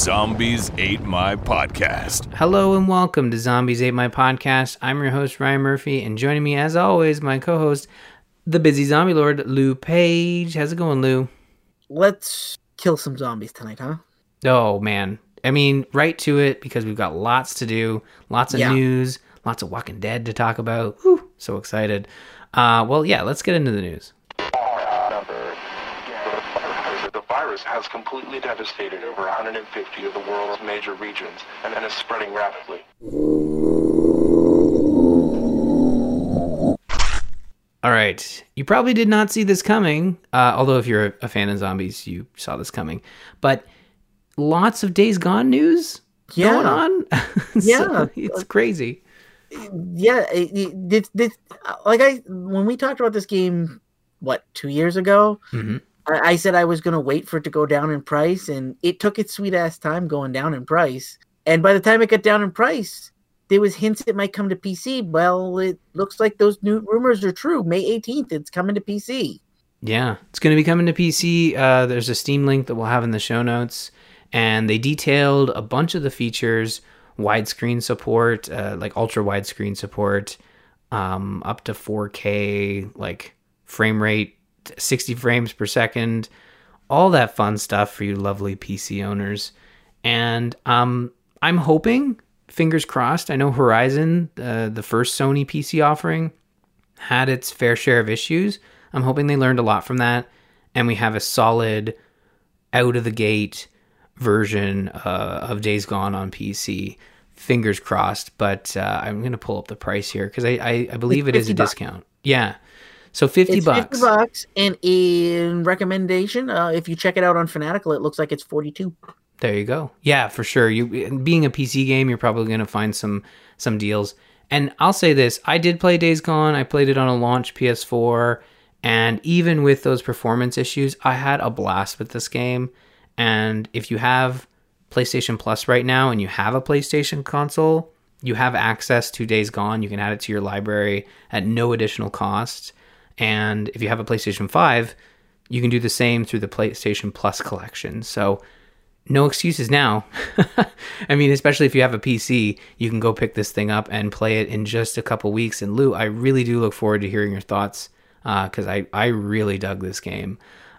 Zombies Ate My Podcast. Hello and welcome to Zombies Ate My Podcast. I'm your host, Ryan Murphy, and joining me, as always, my co host, the busy zombie lord, Lou Page. How's it going, Lou? Let's kill some zombies tonight, huh? Oh, man. I mean, right to it because we've got lots to do, lots of Yeah. news, lots of Walking Dead to talk about. Whew, so excited. Uh, well, yeah, let's get into the news. Virus has completely devastated over 150 of the world's major regions and is spreading rapidly. All right. You probably did not see this coming, uh, although if you're a fan of zombies, you saw this coming. But lots of Days Gone news Yeah. going on. So, Yeah. it's crazy. Yeah, it, it, this, this, like I when we talked about this game, what two years ago, hmm I, I said I was going to wait for it to go down in price, and it took its sweet ass time going down in price. And by the time it got down in price, there was hints it might come to PC. Well, it looks like those new rumors are true. May eighteenth, it's coming to PC. Yeah, it's going to be coming to PC. Uh, there's a Steam link that we'll have in the show notes, and they detailed a bunch of the features: widescreen support, uh, like ultra widescreen support, um, up to 4K, like frame rate, 60 frames per second, all that fun stuff for you lovely PC owners. And um, I'm hoping, fingers crossed. I know Horizon, uh, the first Sony PC offering, had its fair share of issues. I'm hoping they learned a lot from that, and we have a solid, out of the gate version uh, of Days Gone on PC. Fingers crossed, but uh, I'm going to pull up the price here because I, I, I believe it is a bucks. discount. Yeah, so 50 It's bucks. fifty bucks, and in recommendation, uh, if you check it out on Fanatical, it looks like it's forty two. There you go. Yeah, for sure. You being a PC game, you're probably going to find some some deals. And I'll say this, I did play Days Gone. I played it on a launch PS4, and even with those performance issues, I had a blast with this game. And if you have PlayStation Plus right now and you have a PlayStation console, you have access to Days Gone. You can add it to your library at no additional cost. And if you have a PlayStation 5, you can do the same through the PlayStation Plus collection. So no excuses now. I mean, especially if you have a PC, you can go pick this thing up and play it in just a couple weeks. And Lou, I really do look forward to hearing your thoughts because I, I really dug this game.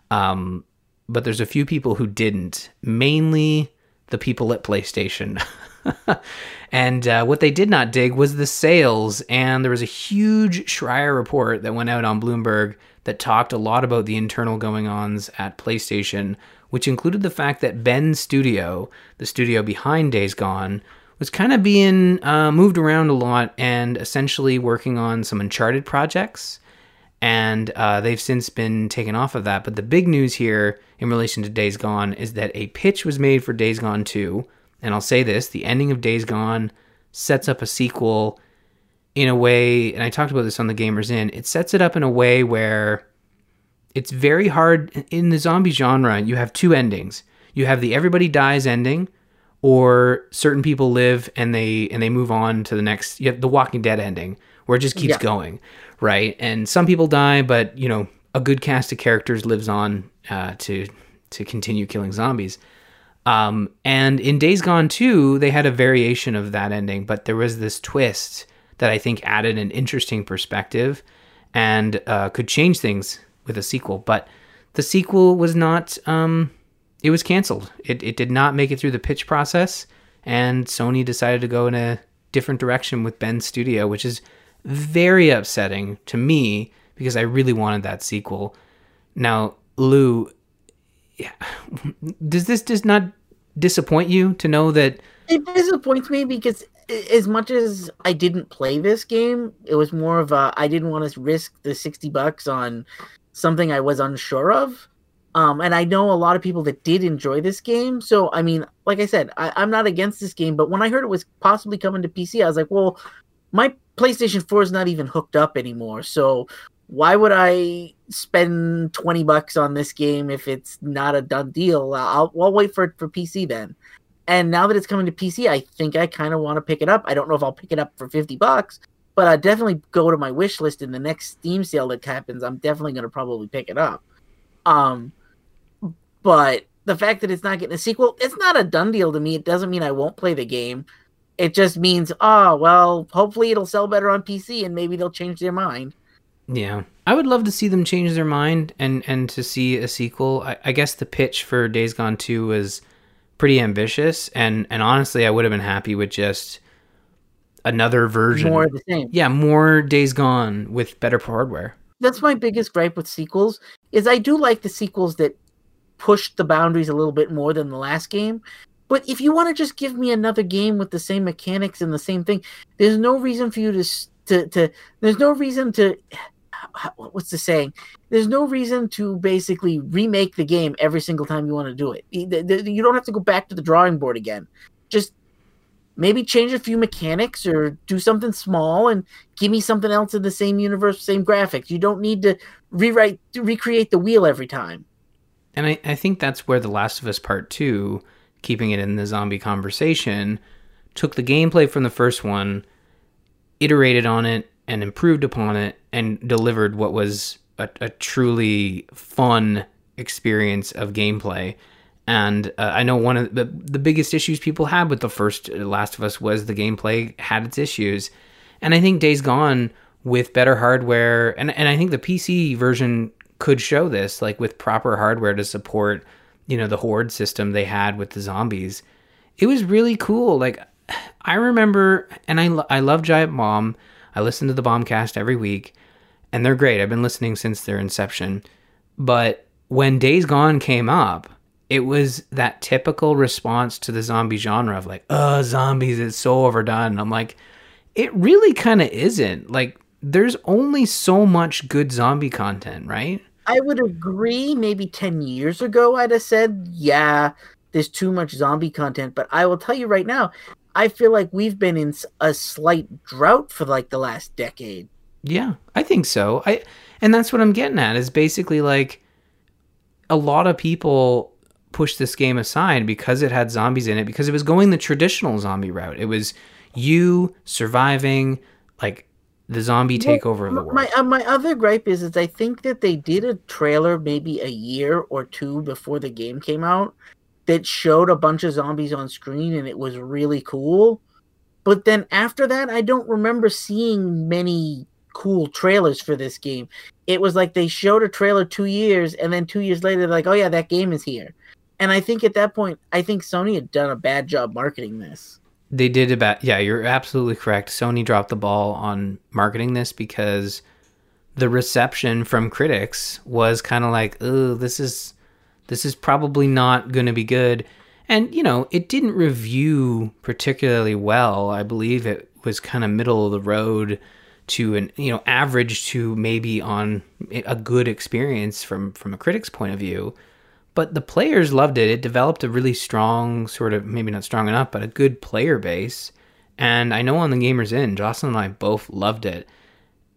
Um, but there's a few people who didn't, mainly the people at PlayStation. and uh, what they did not dig was the sales. And there was a huge Schreier report that went out on Bloomberg that talked a lot about the internal going ons at PlayStation, which included the fact that Bend studio, the studio behind Days Gone, was kind of being uh, moved around a lot and essentially working on some Uncharted projects and uh, they've since been taken off of that. But the big news here in relation to Days Gone is that a pitch was made for Days Gone 2. And I'll say this the ending of Days Gone sets up a sequel in a way, and I talked about this on the Gamers Inn, it sets it up in a way where it's very hard in the zombie genre. You have two endings. You have the everybody dies ending, or certain people live and they and they move on to the next. You have the Walking Dead ending, where it just keeps Yeah. going, right? And some people die, but you know a good cast of characters lives on uh, to to continue killing zombies. Um, and in Days Gone 2, they had a variation of that ending, but there was this twist that I think added an interesting perspective and uh, could change things with a sequel. But the sequel was not, um, it was canceled. It, it did not make it through the pitch process, and Sony decided to go in a different direction with Bend studio, which is very upsetting to me because I really wanted that sequel. Now, Lou, does this just not disappoint you to know that It disappoints me because as much as I didn't play this game, it was more of a I didn't want to risk the sixty bucks on something I was unsure of. Um, and I know a lot of people that did enjoy this game. So, I mean, like I said, I, I'm not against this game, but when I heard it was possibly coming to PC, I was like, well, my PlayStation 4 is not even hooked up anymore. So, why would I spend 20 bucks on this game if it's not a done deal? I'll, I'll wait for it for PC then. And now that it's coming to PC, I think I kind of want to pick it up. I don't know if I'll pick it up for 50 bucks, but I definitely go to my wish list in the next Steam sale that happens. I'm definitely going to probably pick it up. Um, but the fact that it's not getting a sequel, it's not a done deal to me. It doesn't mean I won't play the game. It just means, oh, well, hopefully it'll sell better on PC and maybe they'll change their mind. Yeah, I would love to see them change their mind and and to see a sequel. I, I guess the pitch for Days Gone Two was pretty ambitious, and and honestly, I would have been happy with just another version. More of the same. Yeah, more Days Gone with better hardware. That's my biggest gripe with sequels is I do like the sequels that push the boundaries a little bit more than the last game. But if you want to just give me another game with the same mechanics and the same thing, there's no reason for you to to to. There's no reason to. What's the saying? There's no reason to basically remake the game every single time you want to do it. You don't have to go back to the drawing board again. Just maybe change a few mechanics or do something small and give me something else in the same universe, same graphics. You don't need to rewrite, recreate the wheel every time. And I, I think that's where The Last of Us Part 2, keeping it in the zombie conversation, took the gameplay from the first one, iterated on it, and improved upon it, and delivered what was a, a truly fun experience of gameplay. And uh, I know one of the, the biggest issues people had with the first Last of Us was the gameplay had its issues. And I think Days Gone with better hardware, and, and I think the PC version could show this, like with proper hardware to support, you know, the horde system they had with the zombies. It was really cool. Like, I remember, and I, I love Giant Bomb. I listen to the Bombcast every week, and they're great. I've been listening since their inception. But when Days Gone came up, it was that typical response to the zombie genre of like, oh, zombies, it's so overdone. And I'm like, it really kind of isn't. Like, there's only so much good zombie content, right? I would agree. Maybe 10 years ago, I'd have said, yeah, there's too much zombie content. But I will tell you right now, I feel like we've been in a slight drought for like the last decade. Yeah, I think so. I and that's what I'm getting at is basically like a lot of people push this game aside because it had zombies in it because it was going the traditional zombie route. It was you surviving like the zombie takeover of the world. My uh, my other gripe is is I think that they did a trailer maybe a year or two before the game came out that showed a bunch of zombies on screen and it was really cool. But then after that, I don't remember seeing many cool trailers for this game. It was like they showed a trailer two years and then two years later, like, oh yeah, that game is here. And I think at that point, I think Sony had done a bad job marketing this. They did about yeah, you're absolutely correct. Sony dropped the ball on marketing this because the reception from critics was kind of like, "Oh, this is this is probably not going to be good." And you know, it didn't review particularly well. I believe it was kind of middle of the road to an you know average to maybe on a good experience from from a critic's point of view but the players loved it. It developed a really strong, sort of maybe not strong enough, but a good player base. And I know on the Gamers Inn, Jocelyn and I both loved it.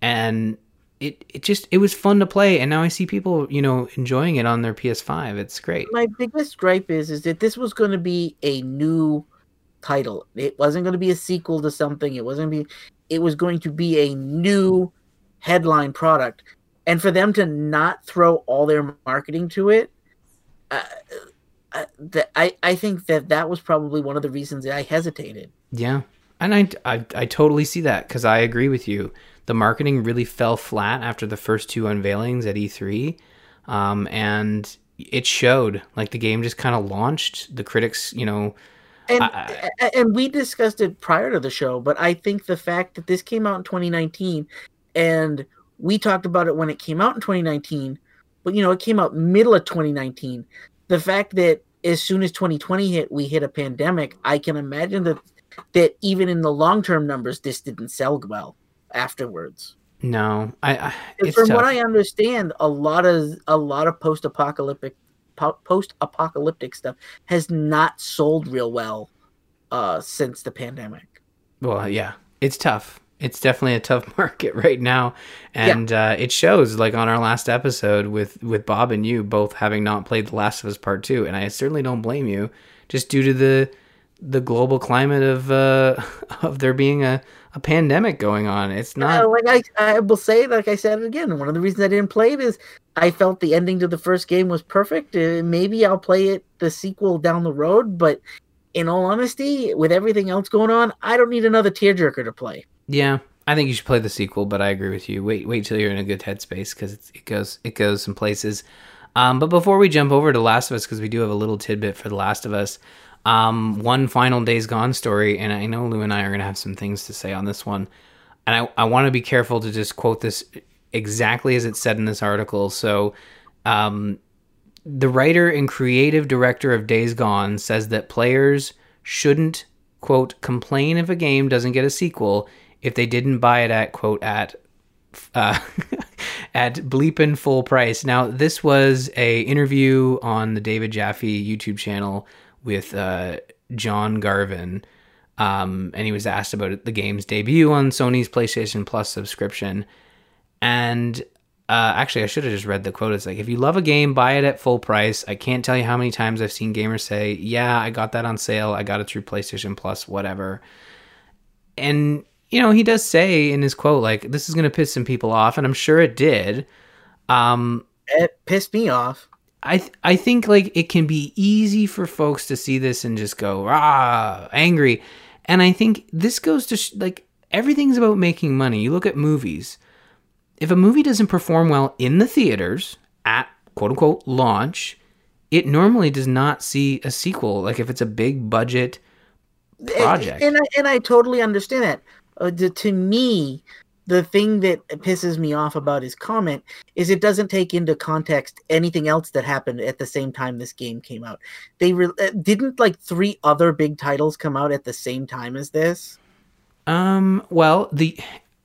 And it it just it was fun to play and now I see people, you know, enjoying it on their PS5. It's great. My biggest gripe is is that this was going to be a new title. It wasn't going to be a sequel to something. It wasn't going to be it was going to be a new headline product. And for them to not throw all their marketing to it uh, uh, that I, I think that that was probably one of the reasons that I hesitated. Yeah. And I, I, I totally see that because I agree with you. The marketing really fell flat after the first two unveilings at E3. Um, and it showed like the game just kind of launched. The critics, you know, and I, and we discussed it prior to the show, but I think the fact that this came out in 2019 and we talked about it when it came out in 2019 but you know, it came out middle of 2019. The fact that as soon as 2020 hit, we hit a pandemic. I can imagine that that even in the long term numbers, this didn't sell well afterwards. No, I. I from tough. what I understand, a lot of a lot of post apocalyptic po- post-apocalyptic stuff has not sold real well uh, since the pandemic. Well, yeah, it's tough. It's definitely a tough market right now, and uh, it shows. Like on our last episode with with Bob and you both having not played The Last of Us Part Two, and I certainly don't blame you, just due to the the global climate of uh, of there being a, a pandemic going on. It's not Uh, like I, I will say, like I said it again, one of the reasons I didn't play it is I felt the ending to the first game was perfect. Uh, maybe I'll play it the sequel down the road, but in all honesty, with everything else going on, I don't need another tearjerker to play. Yeah, I think you should play the sequel, but I agree with you. Wait, wait till you're in a good headspace because it goes it goes some places. Um, but before we jump over to Last of Us, because we do have a little tidbit for The Last of Us, um, one final Days Gone story, and I know Lou and I are gonna have some things to say on this one, and I I want to be careful to just quote this exactly as it's said in this article. So. Um, the writer and creative director of Days Gone says that players shouldn't quote complain if a game doesn't get a sequel if they didn't buy it at quote at uh, at bleepin full price. Now this was a interview on the David Jaffe YouTube channel with uh, John Garvin, um, and he was asked about the game's debut on Sony's PlayStation Plus subscription, and uh, actually, I should have just read the quote. It's like, if you love a game, buy it at full price. I can't tell you how many times I've seen gamers say, yeah, I got that on sale. I got it through PlayStation Plus, whatever. And, you know, he does say in his quote, like, this is going to piss some people off. And I'm sure it did. Um, It pissed me off. I th- I think like it can be easy for folks to see this and just go ah angry, and I think this goes to sh- like everything's about making money. You look at movies. If a movie doesn't perform well in the theaters at quote unquote launch, it normally does not see a sequel. Like if it's a big budget project. And, and I and I totally understand that. Uh, to, to me, the thing that pisses me off about his comment is it doesn't take into context anything else that happened at the same time this game came out. They re- uh, didn't like three other big titles come out at the same time as this. Um, well, the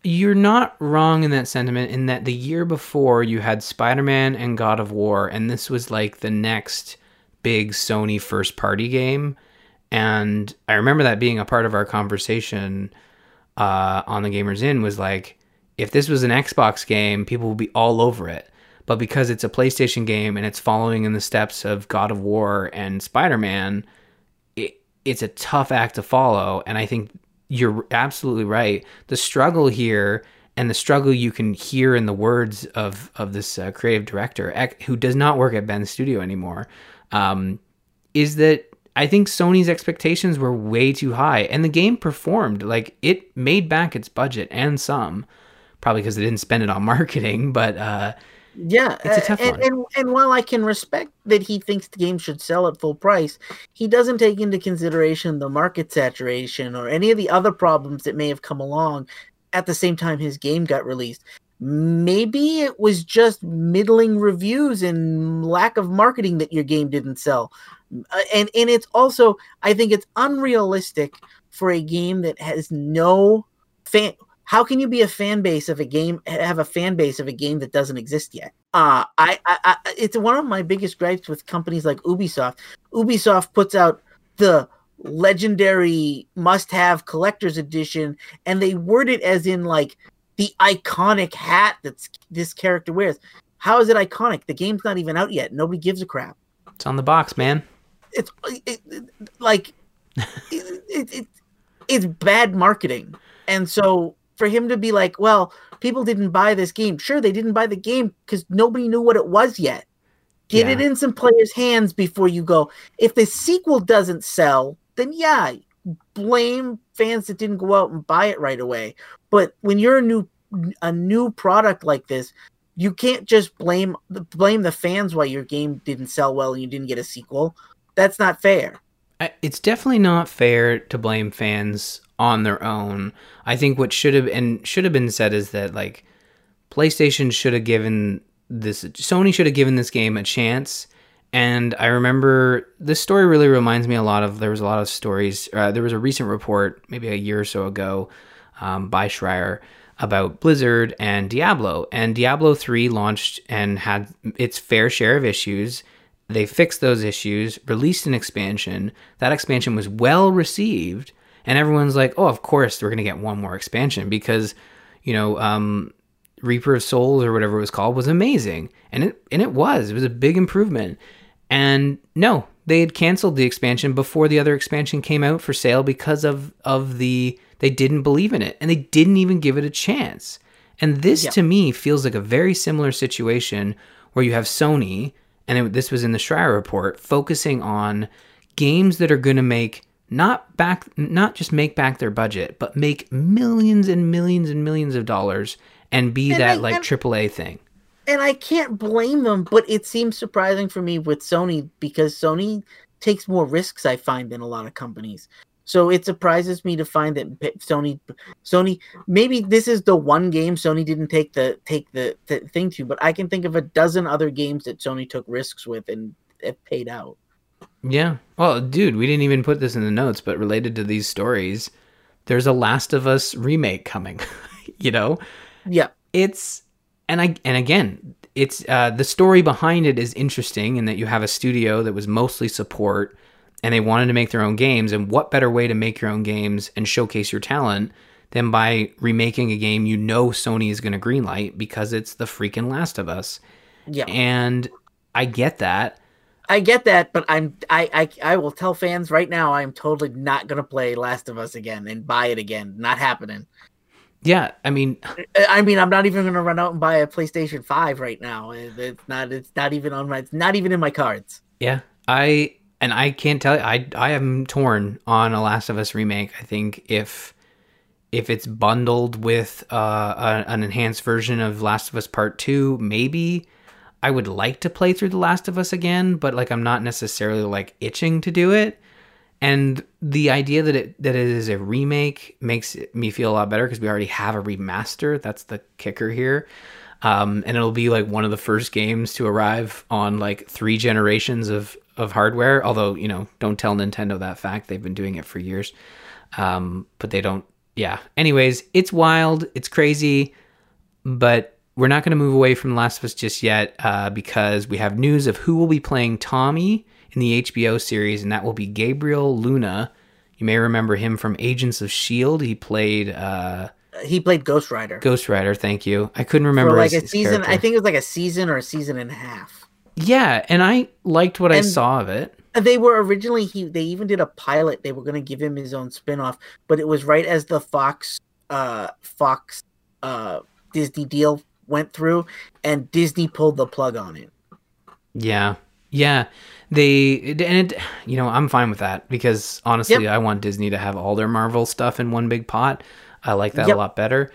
you're not wrong in that sentiment in that the year before you had Spider-Man and God of War and this was like the next big Sony first party game and I remember that being a part of our conversation uh, on the Gamers Inn was like if this was an Xbox game, people would be all over it. But because it's a PlayStation game and it's following in the steps of God of War and Spider-Man, it, it's a tough act to follow and I think you're absolutely right. The struggle here and the struggle you can hear in the words of of this uh, creative director who does not work at Bend studio anymore um, is that I think Sony's expectations were way too high and the game performed like it made back its budget and some probably because they didn't spend it on marketing but uh, Yeah, It's a tough and, one. and and while I can respect that he thinks the game should sell at full price, he doesn't take into consideration the market saturation or any of the other problems that may have come along at the same time his game got released. Maybe it was just middling reviews and lack of marketing that your game didn't sell. And and it's also I think it's unrealistic for a game that has no fan how can you be a fan base of a game have a fan base of a game that doesn't exist yet? Uh I, I i it's one of my biggest gripes with companies like ubisoft. Ubisoft puts out the legendary must have collector's edition and they word it as in like the iconic hat that this character wears. How is it iconic? The game's not even out yet. Nobody gives a crap. It's on the box man it's it, it, like it, it, it, it's bad marketing. And so for him to be like well people didn't buy this game. Sure they didn't buy the game because nobody knew what it was yet. Get Yeah. it in some players hands before you go. If the sequel doesn't sell then yeah blame fans that didn't go out and buy it right away. But when you're a new a new product like this you can't just blame blame the fans why your game didn't sell well and you didn't get a sequel that's not fair it's definitely not fair to blame fans on their own. I think what should have and should have been said is that like PlayStation should have given this Sony should have given this game a chance. And I remember this story really reminds me a lot of there was a lot of stories. Uh, there was a recent report maybe a year or so ago um, by Schreier about Blizzard and Diablo. And Diablo 3 launched and had its fair share of issues they fixed those issues, released an expansion. That expansion was well received, and everyone's like, "Oh, of course we're gonna get one more expansion because, you know, um, Reaper of Souls or whatever it was called was amazing, and it and it was. It was a big improvement. And no, they had canceled the expansion before the other expansion came out for sale because of of the they didn't believe in it and they didn't even give it a chance. And this Yeah. to me feels like a very similar situation where you have Sony and it, this was in the Schreier report focusing on games that are going to make not back not just make back their budget but make millions and millions and millions of dollars and be And that I- like and- AAA thing. and I can't blame them, but it seems surprising for me with Sony because Sony takes more risks I find than a lot of companies. So it surprises me to find that Sony Sony maybe this is the one game Sony didn't take the take the, the thing to, but I can think of a dozen other games that Sony took risks with and it paid out. Yeah. Well, dude, we didn't even put this in the notes, but related to these stories, there's a Last of Us remake coming. you know, Yeah. it's and I and again, it's uh, the story behind it is interesting in that you have a studio that was mostly support and they wanted to make their own games. And what better way to make your own games and showcase your talent than by remaking a game you know Sony is going to greenlight because it's the freaking Last of Us. Yeah. And I get that. I get that, but I'm I, I I will tell fans right now I'm totally not gonna play Last of Us again and buy it again. Not happening. Yeah, I mean, I- mean, I'm not even gonna run out and buy a PlayStation Five right now. It's not. It's not even on my. It's not even in my cards. Yeah, I and I can't tell you. I I am torn on a Last of Us remake. I think if if it's bundled with uh, a, an enhanced version of Last of Us Part Two, maybe I would like to play through The Last of Us again. But like, I'm not necessarily like itching to do it. And the idea that it that it is a remake makes me feel a lot better because we already have a remaster. That's the kicker here. Um, and it'll be like one of the first games to arrive on like three generations of of hardware. Although you know, don't tell Nintendo that fact; they've been doing it for years. Um, but they don't. Yeah. Anyways, it's wild. It's crazy, but we're not going to move away from The Last of Us just yet uh, because we have news of who will be playing Tommy in the HBO series, and that will be Gabriel Luna. You may remember him from Agents of Shield. He played uh, He played Ghost Rider Ghost Rider. Thank you. I couldn't remember for like his, a season. I think it was like a season or a season and a half. Yeah, and I liked what I saw of it. They were originally he. They even did a pilot. They were going to give him his own spin-off, but it was right as the Fox, uh, Fox, uh, Disney deal went through, and Disney pulled the plug on it. Yeah, yeah. They and it, you know I'm fine with that because honestly, Yep. I want Disney to have all their Marvel stuff in one big pot. I like that Yep. a lot better.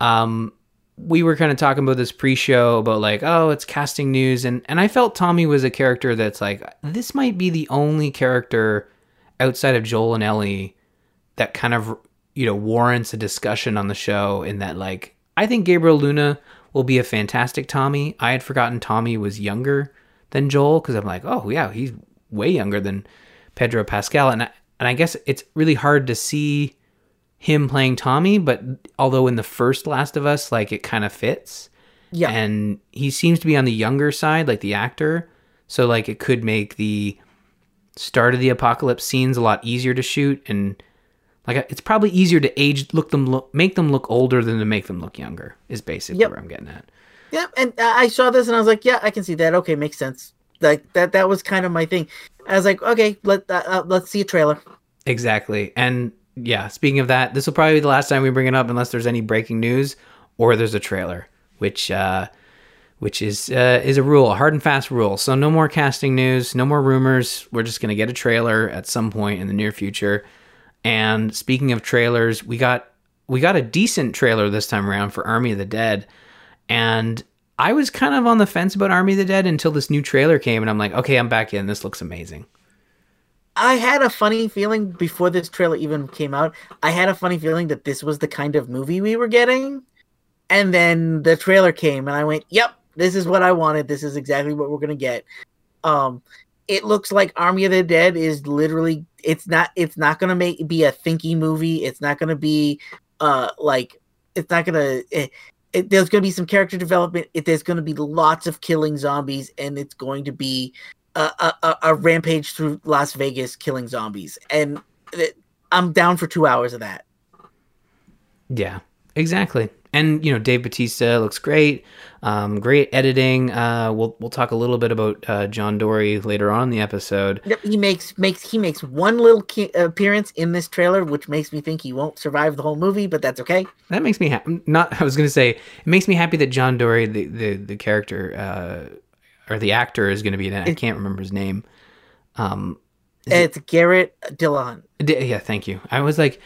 Um, we were kind of talking about this pre-show about like, oh, it's casting news, and and I felt Tommy was a character that's like this might be the only character outside of Joel and Ellie that kind of you know warrants a discussion on the show. In that, like, I think Gabriel Luna will be a fantastic Tommy. I had forgotten Tommy was younger than Joel because I'm like, oh yeah, he's way younger than Pedro Pascal, and I, and I guess it's really hard to see him playing Tommy, but although in the first Last of Us, like it kind of fits, Yeah, and he seems to be on the younger side, like the actor, so like it could make the start of the apocalypse scenes a lot easier to shoot, and like it's probably easier to age look them look make them look older than to make them look younger. Is basically Yep. where I'm getting at. yeah. And I saw this and I was like, yeah, I can see that. Okay, makes sense. Like that. That was kind of my thing. I was like, okay, let uh, uh, let's see a trailer. Exactly. And yeah, speaking of that, this will probably be the last time we bring it up unless there's any breaking news or there's a trailer, which uh which is uh, is a rule, a hard and fast rule. So no more casting news, no more rumors. We're just to get a trailer at some point in the near future. And speaking of trailers, we got we got a decent trailer this time around for Army of the Dead. And I was kind of on the fence about Army of the Dead until this new trailer came and I'm like, "Okay, I'm back in. This looks amazing." I had a funny feeling before this trailer even came out. I had a funny feeling that this was the kind of movie we were getting. And then the trailer came and I went, "Yep, this is what I wanted. This is exactly what we're going to get." Um it looks like Army of the Dead is literally it's not it's not going to make be a thinky movie. It's not going to be uh like it's not going to it, it, there's going to be some character development. It, there's going to be lots of killing zombies and it's going to be a, a, a- a rampage through Las Vegas killing zombies, and it, I'm down for two hours of that. Yeah, exactly. And you know, Dave Batista looks great. Um, great editing. Uh, we'll we'll talk a little bit about uh, John Dorie later on in the episode. He makes makes he makes one little ki- appearance in this trailer, which makes me think he won't survive the whole movie, but that's okay. That makes me happy. Not, I was going to say, it makes me happy that John Dorie, the the, the character uh, or the actor, is going to be in it. I can't remember his name. Um, it's Garrett Dillon. D- yeah, thank you. I was like,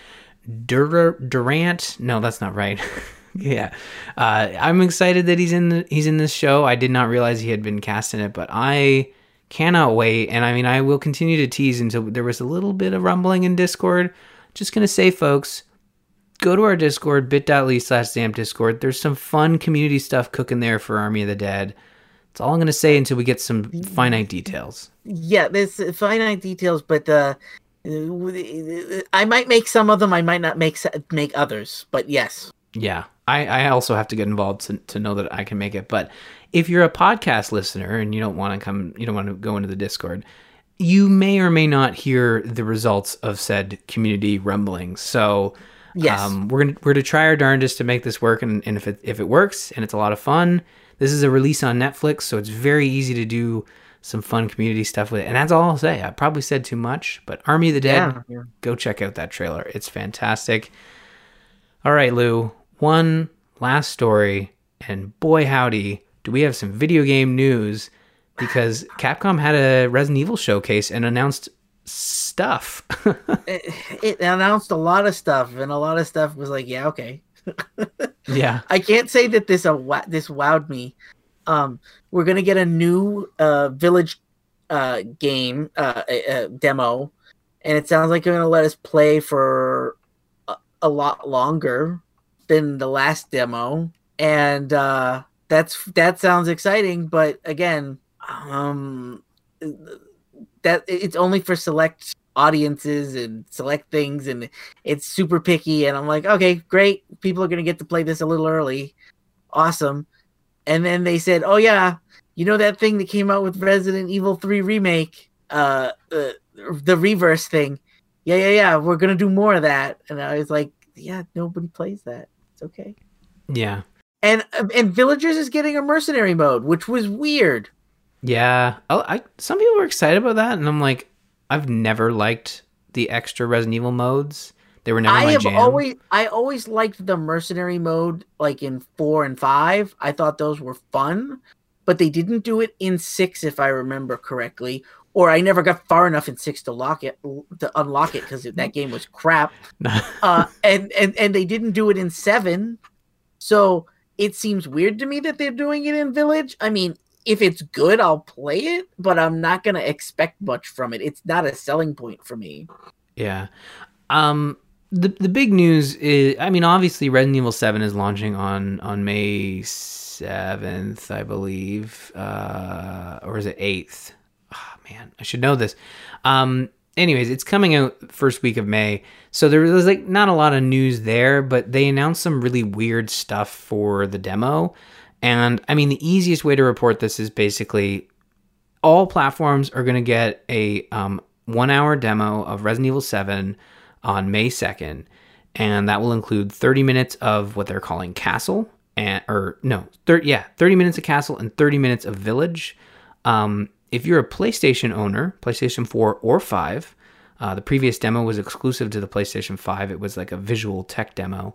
Dur- Durant. No, that's not right. yeah, uh, I'm excited that he's in the, he's in this show. I did not realize he had been cast in it, but I cannot wait. And I mean, I will continue to tease until there was a little bit of rumbling in Discord. Just gonna say, folks, go to our Discord, bit.ly slash Zamp Discord. There's some fun community stuff cooking there for Army of the Dead. That's all I'm gonna say until we get some finite details. Yeah, there's finite details, but uh, I might make some of them. I might not make make others, but yes. Yeah, I, I also have to get involved to, to know that I can make it. But if you're a podcast listener and you don't want to come, you don't want to go into the Discord, you may or may not hear the results of said community rumblings. So Yes. um, we're gonna we're to try our darndest to make this work, and, and if it if it works and it's a lot of fun, this is a release on Netflix, so it's very easy to do some fun community stuff with it. And that's all I'll say. I probably said too much, but Army of the Dead, Yeah, go check out that trailer. It's fantastic. All right, Lou, one last story, and boy howdy, do we have some video game news because Capcom had a Resident Evil showcase and announced stuff. it, it announced a lot of stuff, and a lot of stuff was like, yeah, okay. Yeah. I can't say that this uh, this wowed me. Um, we're gonna get a new uh, village uh, game uh, uh, demo, and it sounds like they're gonna let us play for a, a lot longer than the last demo, and uh, that's that sounds exciting. But again, um, that it's only for select audiences and select things and it's super picky and i'm like okay great. People are going to get to play this a little early. Awesome. And then they said oh yeah. You know that thing that came out with resident evil 3 remake? Uh, uh the reverse thing. Yeah yeah yeah. We're going to do more of that. And i was like yeah nobody plays that. It's okay. Yeah. and and villagers is getting a mercenary mode which was weird. Yeah. Oh, I some people were excited about that, and I'm like, I've never liked the extra Resident Evil modes. They were never I my have jam. always I always liked the mercenary mode like in 4 and 5. I thought those were fun, but they didn't do it in 6 if I remember correctly, or I never got far enough in 6 to lock it to unlock it cuz that game was crap. Uh and and and they didn't do it in 7. So it seems weird to me that they're doing it in Village. I mean, if it's good, I'll play it, but I'm not to expect much from it. It's not a selling point for me. Yeah. Um the the big news is I mean obviously Resident Evil 7 is launching on on May 7th, I believe. Uh or is it 8th? Oh man, I should know this. Um anyways, it's coming out first week of May. So there was like not a lot of news there, but they announced some really weird stuff for the demo. And I mean the easiest way to report this is basically all platforms are going to get a um, one hour demo of Resident Evil 7 on May 2nd. And that will include 30 minutes of what they're calling Castle, and or no, 30, yeah, 30 minutes of Castle and 30 minutes of Village. Um, if you're a PlayStation owner, PlayStation 4 or 5, uh, the previous demo was exclusive to the PlayStation 5. It was like a visual tech demo.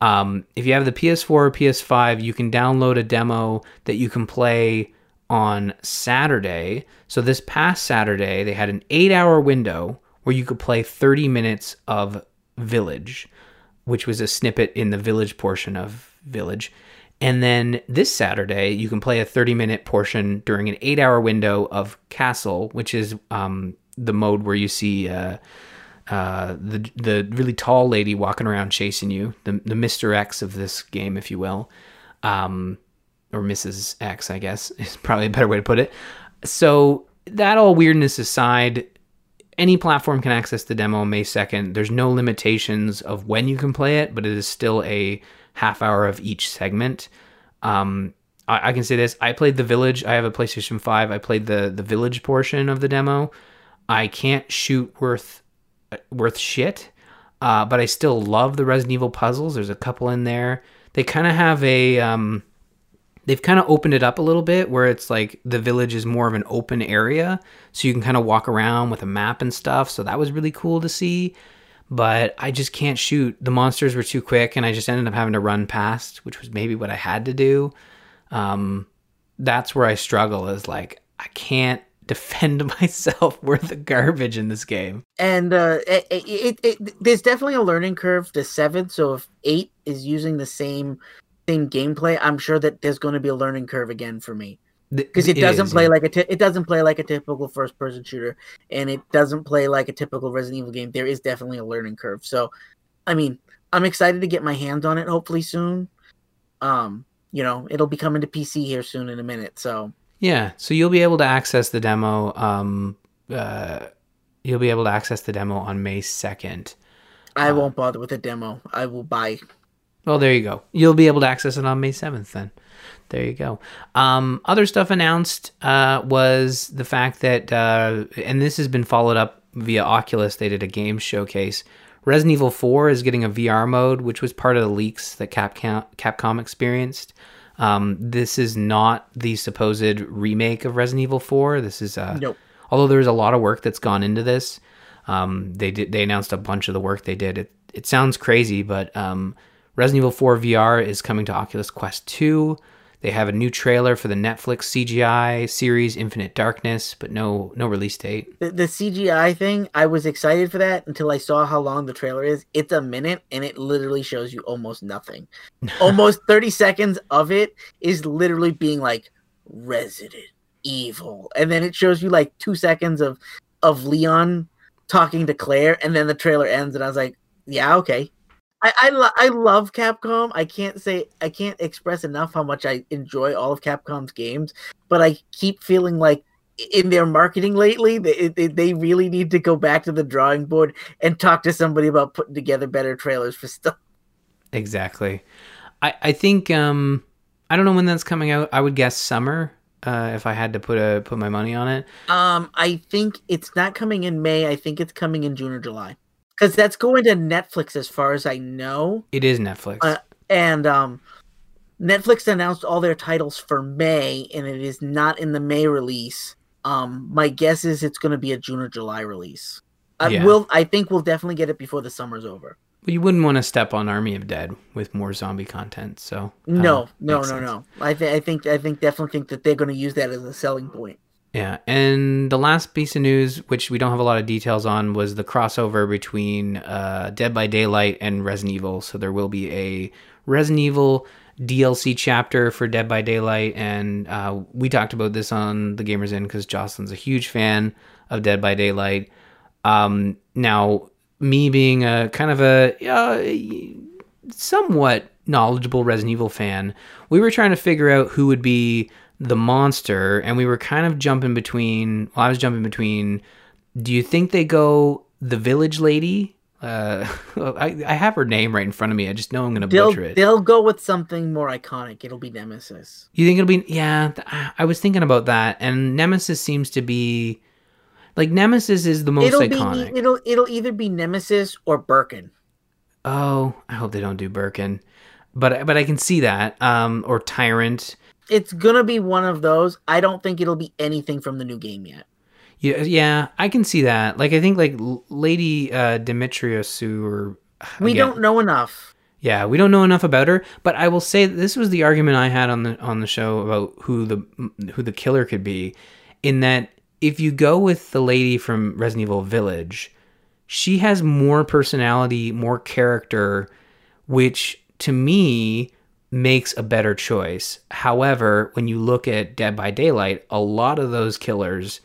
Um, if you have the PS4 or PS5, you can download a demo that you can play on Saturday. So this past Saturday, they had an eight hour window where you could play 30 minutes of Village, which was a snippet in the Village portion of Village. And then this Saturday, you can play a 30 minute portion during an eight hour window of Castle, which is um, the mode where you see uh, uh, the the really tall lady walking around chasing you, the the Mister X of this game, if you will, um, or Mrs. X, I guess is probably a better way to put it. So that all weirdness aside, any platform can access the demo May second. There's no limitations of when you can play it, but it is still a half hour of each segment. Um, I, I can say this: I played the Village. I have a PlayStation Five. I played the the Village portion of the demo. I can't shoot worth worth shit, uh, but I still love the Resident Evil puzzles. There's a couple in there. They kind of have a um, they've kind of opened it up a little bit where it's like the village is more of an open area so you can kind of walk around with a map and stuff so that was really cool to see but i just can't shoot the monsters were too quick and i just ended up having to run past which was maybe what i had to do um, that's where i struggle is like i can't defend myself worth of garbage in this game and uh, it, it, it, there's definitely a learning curve to seven. So if eight is using the same same gameplay, I'm sure that there's going to be a learning curve again for me because it, doesn't is, play yeah. like a t- it doesn't play like a typical first person shooter, and it doesn't play like a typical Resident Evil game. There is definitely a learning curve. So, I mean, I'm excited to get my hands on it hopefully soon. Um, you know, it'll be coming to PC here soon in a minute. So Yeah, so you'll be able to access the demo. Um, uh, you'll be able to access the demo on May second. I won't bother with a demo. I will buy. Well, there you go. You'll be able to access it on May seventh. Then, there you go. Um, other stuff announced uh, was the fact that, uh, and this has been followed up via Oculus. They did a game showcase. Resident Evil Four is getting a VR mode, which was part of the leaks that Capcom, Capcom experienced. Um, this is not the supposed remake of Resident Evil 4. This is uh, Nope. although there's a lot of work that's gone into this. Um, they did they announced a bunch of the work they did. It it sounds crazy, but um, Resident Evil 4 VR is coming to Oculus Quest 2. They have a new trailer for the Netflix CGI series Infinite Darkness, but no no release date. The, the CGI thing, I was excited for that until I saw how long the trailer is. It's a minute and it literally shows you almost nothing. almost 30 seconds of it is literally being like Resident Evil. And then it shows you like 2 seconds of of Leon talking to Claire and then the trailer ends and I was like, yeah, okay. I I, lo- I love Capcom. I can't say I can't express enough how much I enjoy all of Capcom's games, but I keep feeling like in their marketing lately, they, they they really need to go back to the drawing board and talk to somebody about putting together better trailers for stuff. Exactly. I I think um I don't know when that's coming out. I would guess summer. Uh, if I had to put a put my money on it, Um, I think it's not coming in May. I think it's coming in June or July, because that's going to Netflix as far as I know. it is Netflix. Uh, and um, Netflix announced all their titles for May, and it is not in the May release. Um, my guess is it's going to be a June or July release. I Yeah. will. I think we'll definitely get it before the summer's over. But you wouldn't want to step on Army of Dead with more zombie content. So uh, No, no, no, sense. no. I, th- I think, I think, definitely think that they're going to use that as a selling point. Yeah, and the last piece of news, which we don't have a lot of details on, was the crossover between uh, Dead by Daylight and Resident Evil. So there will be a Resident Evil DLC chapter for Dead by Daylight, and uh, we talked about this on the Gamers Inn because Jocelyn's a huge fan of Dead by Daylight. Um, now, me being a kind of a uh, somewhat knowledgeable Resident Evil fan, we were trying to figure out who would be the monster, and we were kind of jumping between. Well, I was jumping between. Do you think they go the village lady? Uh, I, I have her name right in front of me. I just know I'm going to butcher it. they'll go with something more iconic. It'll be Nemesis. You think it'll be? Yeah, th- I was thinking about that, and Nemesis seems to be like Nemesis is the most it'll iconic. be it'll it'll either be Nemesis or Birkin. oh, I hope they don't do Birkin, but but I can see that. Um, or Tyrant. It's gonna be one of those. I don't think it'll be anything from the new game yet. Yeah, yeah, I can see that. Like I think like Lady uh, Demetrius or We again, don't know enough. Yeah, we don't know enough about her, but I will say this was the argument I had on the on the show about who the who the killer could be in that if you go with the lady from Resident Evil Village, she has more personality, more character, which to me makes a better choice. However, when you look at Dead by Daylight, a lot of those killers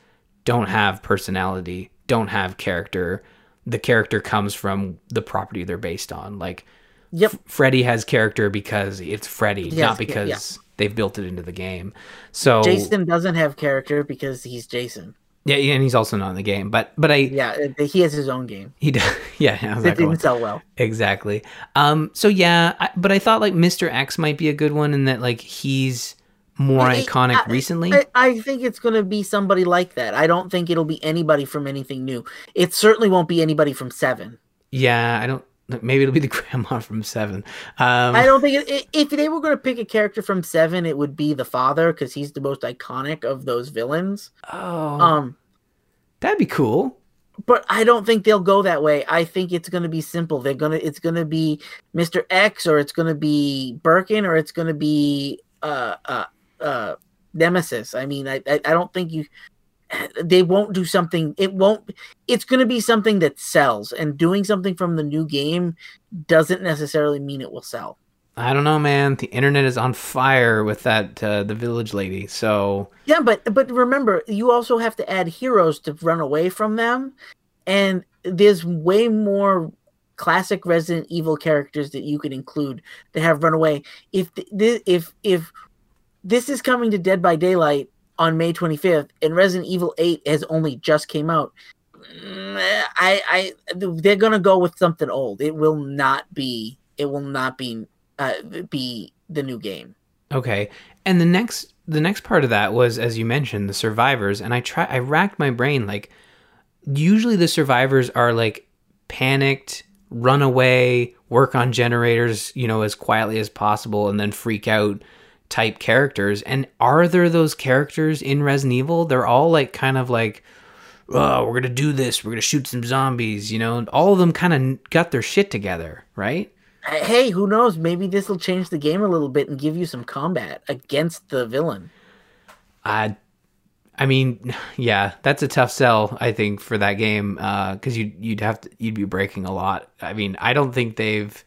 don't have personality, don't have character. The character comes from the property they're based on. Like Yep. Freddy has character because it's Freddy, Yes, not yeah, because yeah. they've built it into the game. So Jason doesn't have character because he's Jason. Yeah, yeah, and he's also not in the game. But but I Yeah, uh, he has his own game. he does yeah. How's It didn't sell well. Exactly. Um. So yeah, I, but I thought like Mr. X might be a good one in that like he's more I- iconic I- recently? I, I think it's going to be somebody like that. I don't think it'll be anybody from anything new. It certainly won't be anybody from Seven. yeah, I don't. Maybe it'll be the grandma from Seven. Um, I don't think it, if they were going to pick a character from Seven, it would be the father because he's the most iconic of those villains. oh, Um, that'd be cool. but I don't think they'll go that way. I think it's going to be simple. They're gonna it's going to be Mr. X or it's going to be Birkin or it's going to be uh uh uh Nemesis. I mean, I, I I don't think you they won't do something. It won't. It's going to be something that sells, and doing something from the new game doesn't necessarily mean it will sell. I don't know, man. The internet is on fire with that uh, the village lady. So Yeah, but but remember, you also have to add heroes to run away from them, and there's way more classic Resident Evil characters that you could include that have run away. If th- if if this is coming to Dead by Daylight on May 25th, and Resident Evil 8 has only just came out, mm, I I they're gonna go with something old. It will not be. It will not be uh, be the new game. Okay. And the next the next part of that was as you mentioned the survivors and I try I racked my brain like usually the survivors are like panicked, run away, work on generators, you know, as quietly as possible and then freak out type characters. And are there those characters in Resident Evil? They're all like kind of like oh, we're to do this. We're to shoot some zombies, you know. And all of them kind of got their shit together, right? hey, who knows? Maybe this will change the game a little bit and give you some combat against the villain. I, I mean, yeah, that's a tough sell. I think for that game uh, because you you'd have to you'd be breaking a lot. I mean, I don't think they've.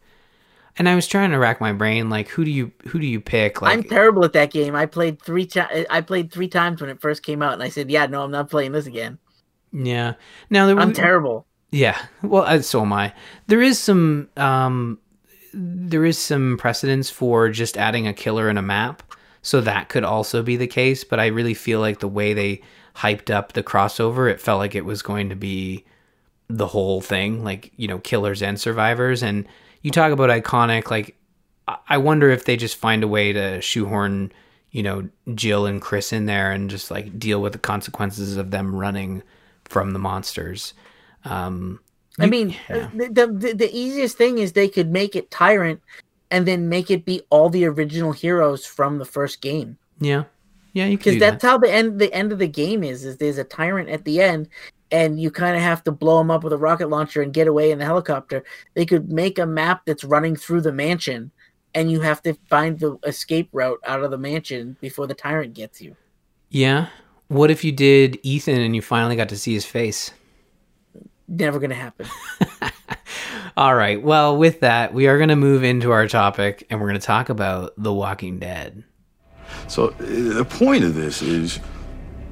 And I was trying to rack my brain, like who do you who do you pick? Like, I'm terrible at that game. I played three times. I played three times when it first came out, and I said, "Yeah, no, I'm not playing this again. yeah. Now there I'm terrible." Yeah, well, uh, so am I. There is some, um, there is some precedence for just adding a killer in a map, so that could also be the case. But I really feel like the way they hyped up the crossover, it felt like it was going to be the whole thing, like you know, killers and survivors. And you talk about iconic, like I- wonder if they just find a way to shoehorn, you know, Jill and Chris in there and just like deal with the consequences of them running from the monsters. Um, I mean, yeah. the, the the the easiest thing is they could make it Tyrant, and then make it be all the original heroes from the first game. Yeah, yeah, you can because that's that. how the end the end of the game is is there's a tyrant at the end and you kind of have to blow them up with a rocket launcher and get away in the helicopter they could make a map that's running through the mansion and you have to find the escape route out of the mansion before the tyrant gets you Yeah. What if you did Ethan and you finally got to see his face? never gonna happen All right. Well, with that, we are going to move into our topic and we're going to talk about The Walking Dead. So uh, the point of this is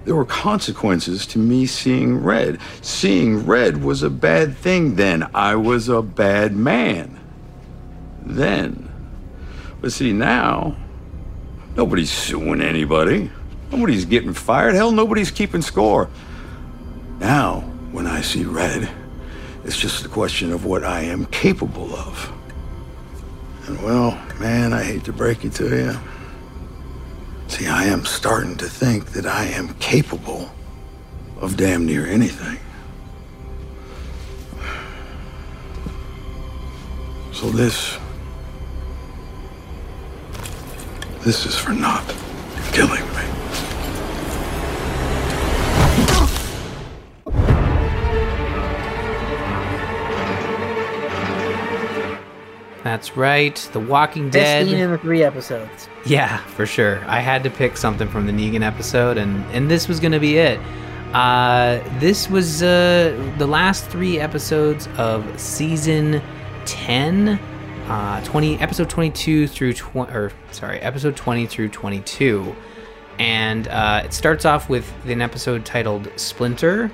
there were consequences to me seeing red. Seeing red was a bad thing then. I was a bad man. Then. But see, now, nobody's suing anybody. Nobody's getting fired. Hell, nobody's keeping score. Now, when I see red, it's just a question of what I am capable of. And well, man, I hate to break it to you. See, I am starting to think that I am capable of damn near anything. So this. This is for not killing me. That's right. The Walking best Dead. in the three episodes Yeah, for sure. I had to pick something from the Negan episode, and and this was gonna be it. Uh, this was uh, the last three episodes of season ten, uh, twenty episode twenty two through twenty, or sorry, episode twenty through twenty two, and uh, it starts off with an episode titled Splinter.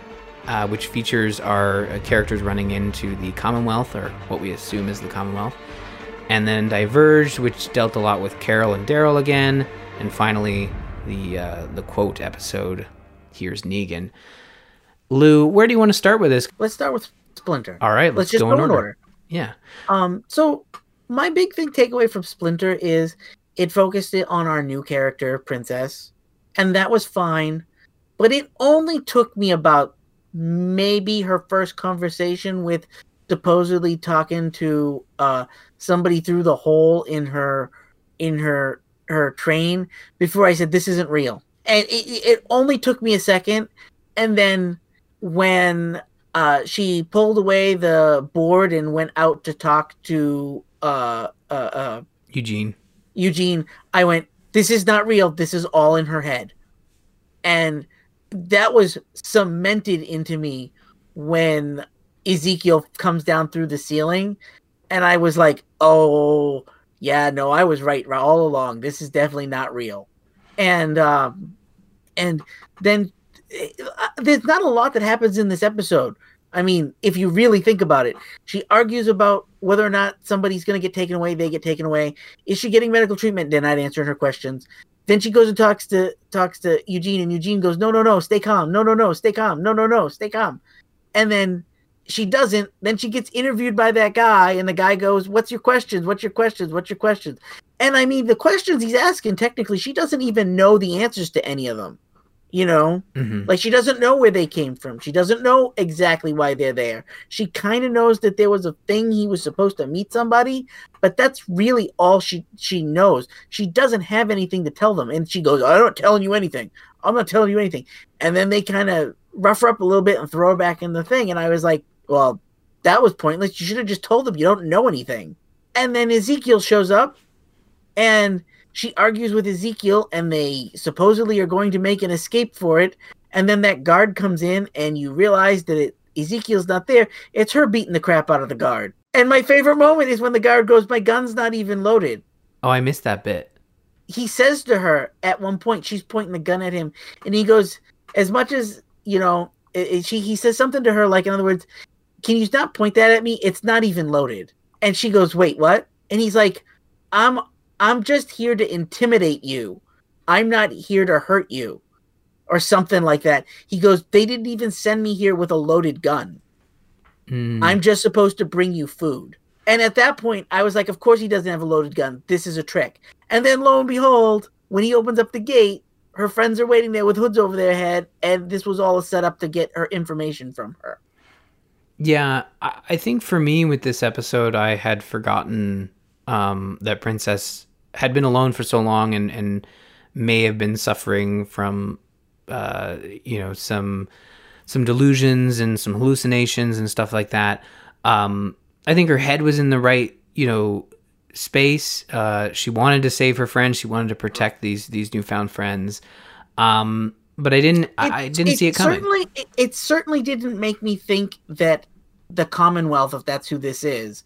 Uh, which features our characters running into the Commonwealth, or what we assume is the Commonwealth and then Diverged, which dealt a lot with Carol and Daryl again, and finally the uh, the quote episode. Here's Negan. Lou, where do you want to start with this? let's start with splinter All right, let's, just go, in order. Yeah, Um, so my big thing takeaway from Splinter is it focused it on our new character, Princess, and that was fine. But it only took me about maybe her first conversation with supposedly talking to uh somebody through the hole in her in her her train before I said this isn't real. And it, it only took me a second and then when uh she pulled away the board and went out to talk to uh uh, uh Eugene. Eugene, I went, this is not real. This is all in her head. And that was cemented into me when Ezekiel comes down through the ceiling. And I was like, oh, yeah, no, I was right all along. This is definitely not real. And, um, and then uh, there's not a lot that happens in this episode. I mean, if you really think about it, she argues about whether or not somebody's going to get taken away. They get taken away. Is she getting medical treatment? They're not answering her questions. Then she goes and talks to talks to Eugene, and Eugene goes, "No, no, no, stay calm. No, no, no, stay calm. No, no, no, stay calm." And then she doesn't. Then she gets interviewed by that guy, and the guy goes, "What's your questions? What's your questions? What's your questions?" And I mean, the questions he's asking, technically, she doesn't even know the answers to any of them you know Mhm. like she doesn't know where they came from she doesn't know exactly why they're there she kind of knows that there was a thing he was supposed to meet somebody but that's really all she she knows she doesn't have anything to tell them and she goes i'm not telling you anything i'm not telling you anything and then they kind of rough her up a little bit and throw her back in the thing and i was like well that was pointless you should have just told them you don't know anything and then ezekiel shows up and she argues with Ezekiel, and they supposedly are going to make an escape for it. And then that guard comes in, and you realize that it, Ezekiel's not there. It's her beating the crap out of the guard. And my favorite moment is when the guard goes, "My gun's not even loaded." Oh, I missed that bit. He says to her at one point, she's pointing the gun at him, and he goes, "As much as you know," i- i- she he says something to her like, in other words, "Can you not point that at me? It's not even loaded." And she goes, "Wait, what?" And he's like, "I'm I'm just here to intimidate you. I'm not here to hurt you." Or something like that. He goes, They didn't even send me here with a loaded gun. Mm. I'm just supposed to bring you food. And at that point, I was like, Of course he doesn't have a loaded gun. This is a trick. And then lo and behold, when he opens up the gate, her friends are waiting there with hoods over their head, and this was all a setup to get her information from her. Yeah, I think for me with this episode, I had forgotten um, that Princess had been alone for so long and, and may have been suffering from, uh, you know, some some delusions and some hallucinations and stuff like that. Um, I think her head was in the right, you know, space. Uh, she wanted to save her friends. She wanted to protect these these newfound friends. Um, but I didn't. I, I didn't see it coming. Certainly, it, it certainly didn't make me think that the Commonwealth, if that's who this is,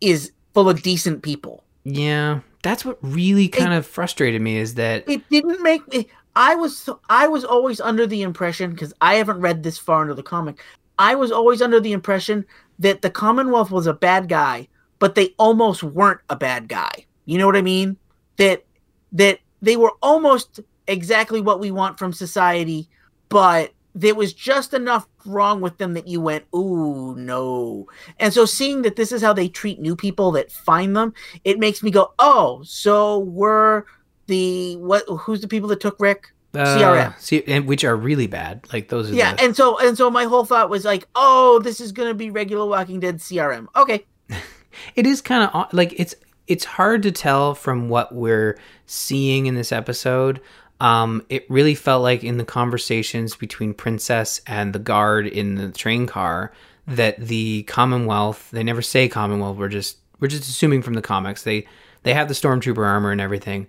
is full of decent people. Yeah, that's what really kind of frustrated me is that It didn't make me. I was I was always under the impression because I haven't read this far into the comic. I was always under the impression that the Commonwealth was a bad guy, but they almost weren't a bad guy. You know what I mean? That that they were almost exactly what we want from society, but there was just enough wrong with them that you went, ooh, no. And so seeing that this is how they treat new people that find them, it makes me go, oh, so we're the what who's the people that took Rick? uh, CRM. And which are really bad. Like those are Yeah, the, and so and so my whole thought was like, oh, this is gonna be regular Walking Dead CRM. Okay. it is kind of like it's it's hard to tell from what we're seeing in this episode. Um, it really felt like in the conversations between Princess and the guard in the train car that the Commonwealth they never say Commonwealth. We're just we're just assuming from the comics they they have the stormtrooper armor and everything.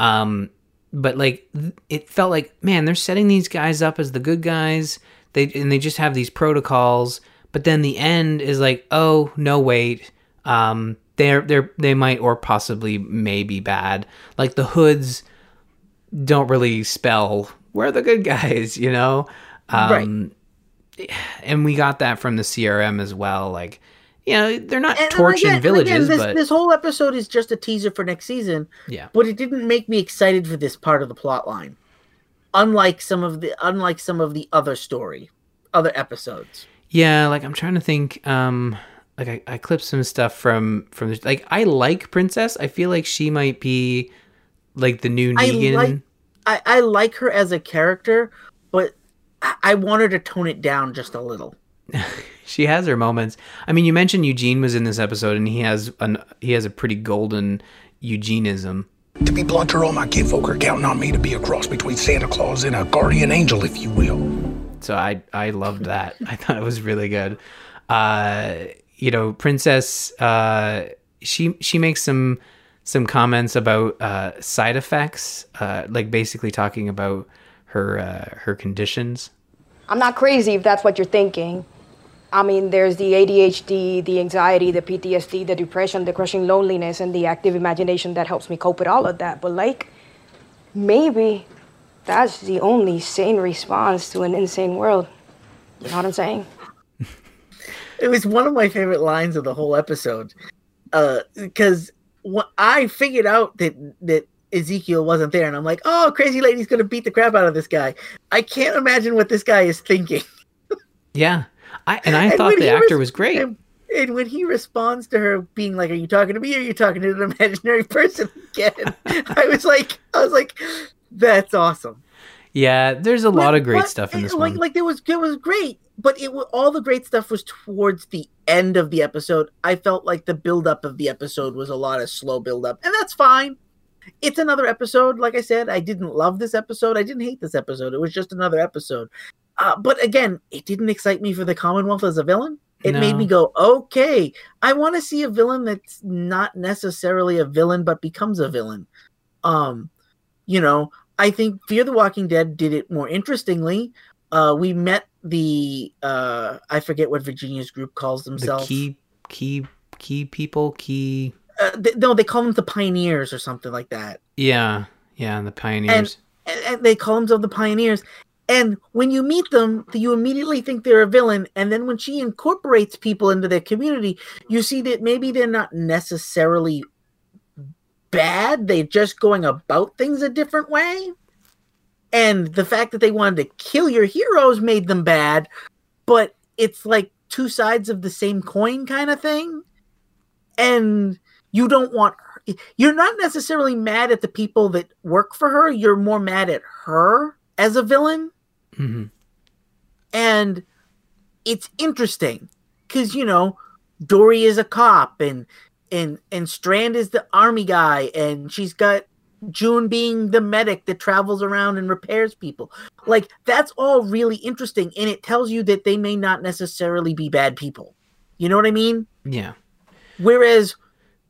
Um, but like it felt like man they're setting these guys up as the good guys they and they just have these protocols but then the end is like oh no wait um they're they're they might or possibly may be bad like the hoods don't really spell we're the good guys you know um and we got that from the crm as well like you know they're not And- and torching again- villages again, this, but this whole episode is just a teaser for next season. yeah but it didn't make me excited for this part of the plot line unlike some of the unlike some of the other story other episodes Yeah, like I'm trying to think. Um, like I, I clipped some stuff from from the, like I like Princess. I feel like she might be like the new I Negan. like I, I like her as a character, but I, I want her to tone it down just a little. she has her moments. I mean, you mentioned Eugene was in this episode, and he has an he has a pretty golden Eugenism. To be blunter, all my kinfolk are counting on me to be a cross between Santa Claus and a guardian angel, if you will. So I I loved that. I thought it was really good. Uh, you know, Princess. Uh, she she makes some some comments about uh, side effects, uh, like basically talking about her uh, her conditions. I'm not crazy if that's what you're thinking. I mean, there's the ADHD, the anxiety, the PTSD, the depression, the crushing loneliness, and the active imagination that helps me cope with all of that. But, like, maybe that's the only sane response to an insane world. You know what I'm saying? It was one of my favorite lines of the whole episode, because what I figured out that that Ezekiel wasn't there, and I'm like, oh, crazy lady's gonna beat the crap out of this guy. I can't imagine what this guy is thinking. Yeah, I and I And thought the actor res- was great. And, and when he responds to her being like, "Are you talking to me? Or are you talking to an imaginary person again?" I was like, I was like, "That's awesome." Yeah, there's a lot But- of great but stuff in this like, one. Like there was, it was great, but it all the great stuff was towards the end of the episode. I felt like the build up of the episode was a lot of slow build up, and that's fine. It's another episode. Like I said, I didn't love this episode. I didn't hate this episode. It was just another episode. Uh, but again, it didn't excite me for the Commonwealth as a villain. It made me go, okay, I want to see a villain that's not necessarily a villain, but becomes a villain. Um, you know, I think Fear the Walking Dead did it more interestingly. Uh, we met the uh, I forget what Virginia's group calls the themselves. key key key people key. uh, th- no, they call them the Pioneers or something like that. Yeah, yeah, the pioneers. and, and they call themselves the pioneers and when you meet them you immediately think they're a villain and then when she incorporates people into their community you see that maybe they're not necessarily bad they're just going about things a different way and the fact that they wanted to kill your heroes made them bad but it's like two sides of the same coin kind of thing. And you don't want you're not necessarily mad at the people that work for her you're more mad at her as a villain. Hmm and it's interesting because you know Dorie is a cop and and and strand is the army guy and she's got june being the medic that travels around and repairs people like that's all really interesting and it tells you that they may not necessarily be bad people you know what i mean Yeah, Whereas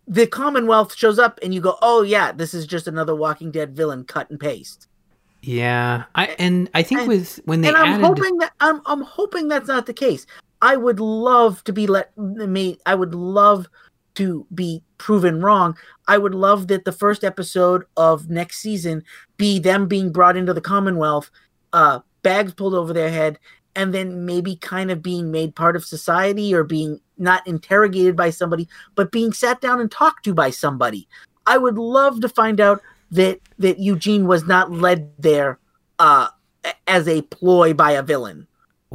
the Commonwealth shows up and you go, oh, yeah, this is just another Walking Dead villain cut and paste. yeah. I and I think And- with when they and I'm added. hoping that I'm, I'm hoping that's not the case. I would love to be let me I would love to be proven wrong. I would love that the first episode of next season be them being brought into the Commonwealth, uh, bags pulled over their head, and then maybe kind of being made part of society or being not interrogated by somebody, but being sat down and talked to by somebody. I would love to find out that that Eugene was not led there uh, as a ploy by a villain.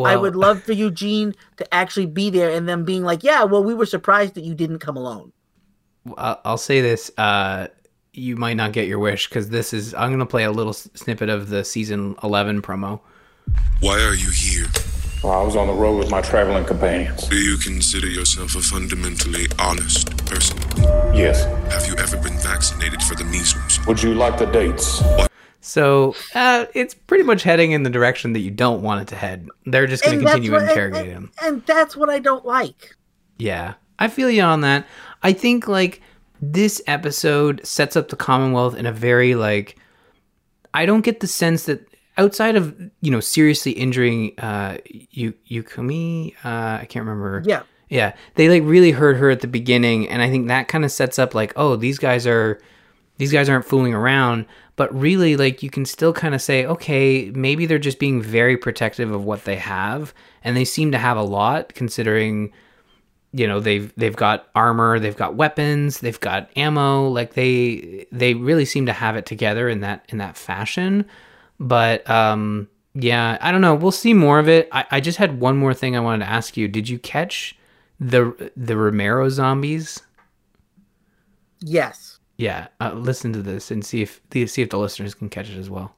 I would love for Eugene to actually be there and them being like, "Yeah, well, we were surprised that you didn't come alone." I'll I'll say this. Uh, you might not get your wish because this is. I'm gonna play a little s- snippet of the season 11 promo. Why are you here? Well, I was on the road with my traveling companions. Do you consider yourself a fundamentally honest person? Yes. Have you ever been vaccinated for the measles? Would you like the dates? So uh, it's pretty much heading in the direction that you don't want it to head. They're just going to continue what- to and- interrogate and, him. and that's what I don't like. Yeah, I feel you on that. I think like this episode sets up the Commonwealth in a very like. I don't get the sense that outside of you know seriously injuring uh you Yukumi uh I can't remember. Yeah, yeah. They like really hurt her at the beginning and I think that kind of sets up like oh these guys are these guys aren't fooling around. But really like you can still kind of say okay maybe they're just being very protective of what they have and they seem to have a lot considering you know they've they've got armor they've got weapons they've got ammo like they they really seem to have it together in that in that fashion. But um yeah i don't know. We'll see more of it. I, I just had one more thing i wanted to ask you. Did you catch the the romero zombies? Yes. Yeah, uh, listen to this and see if the see if the listeners can catch it as well.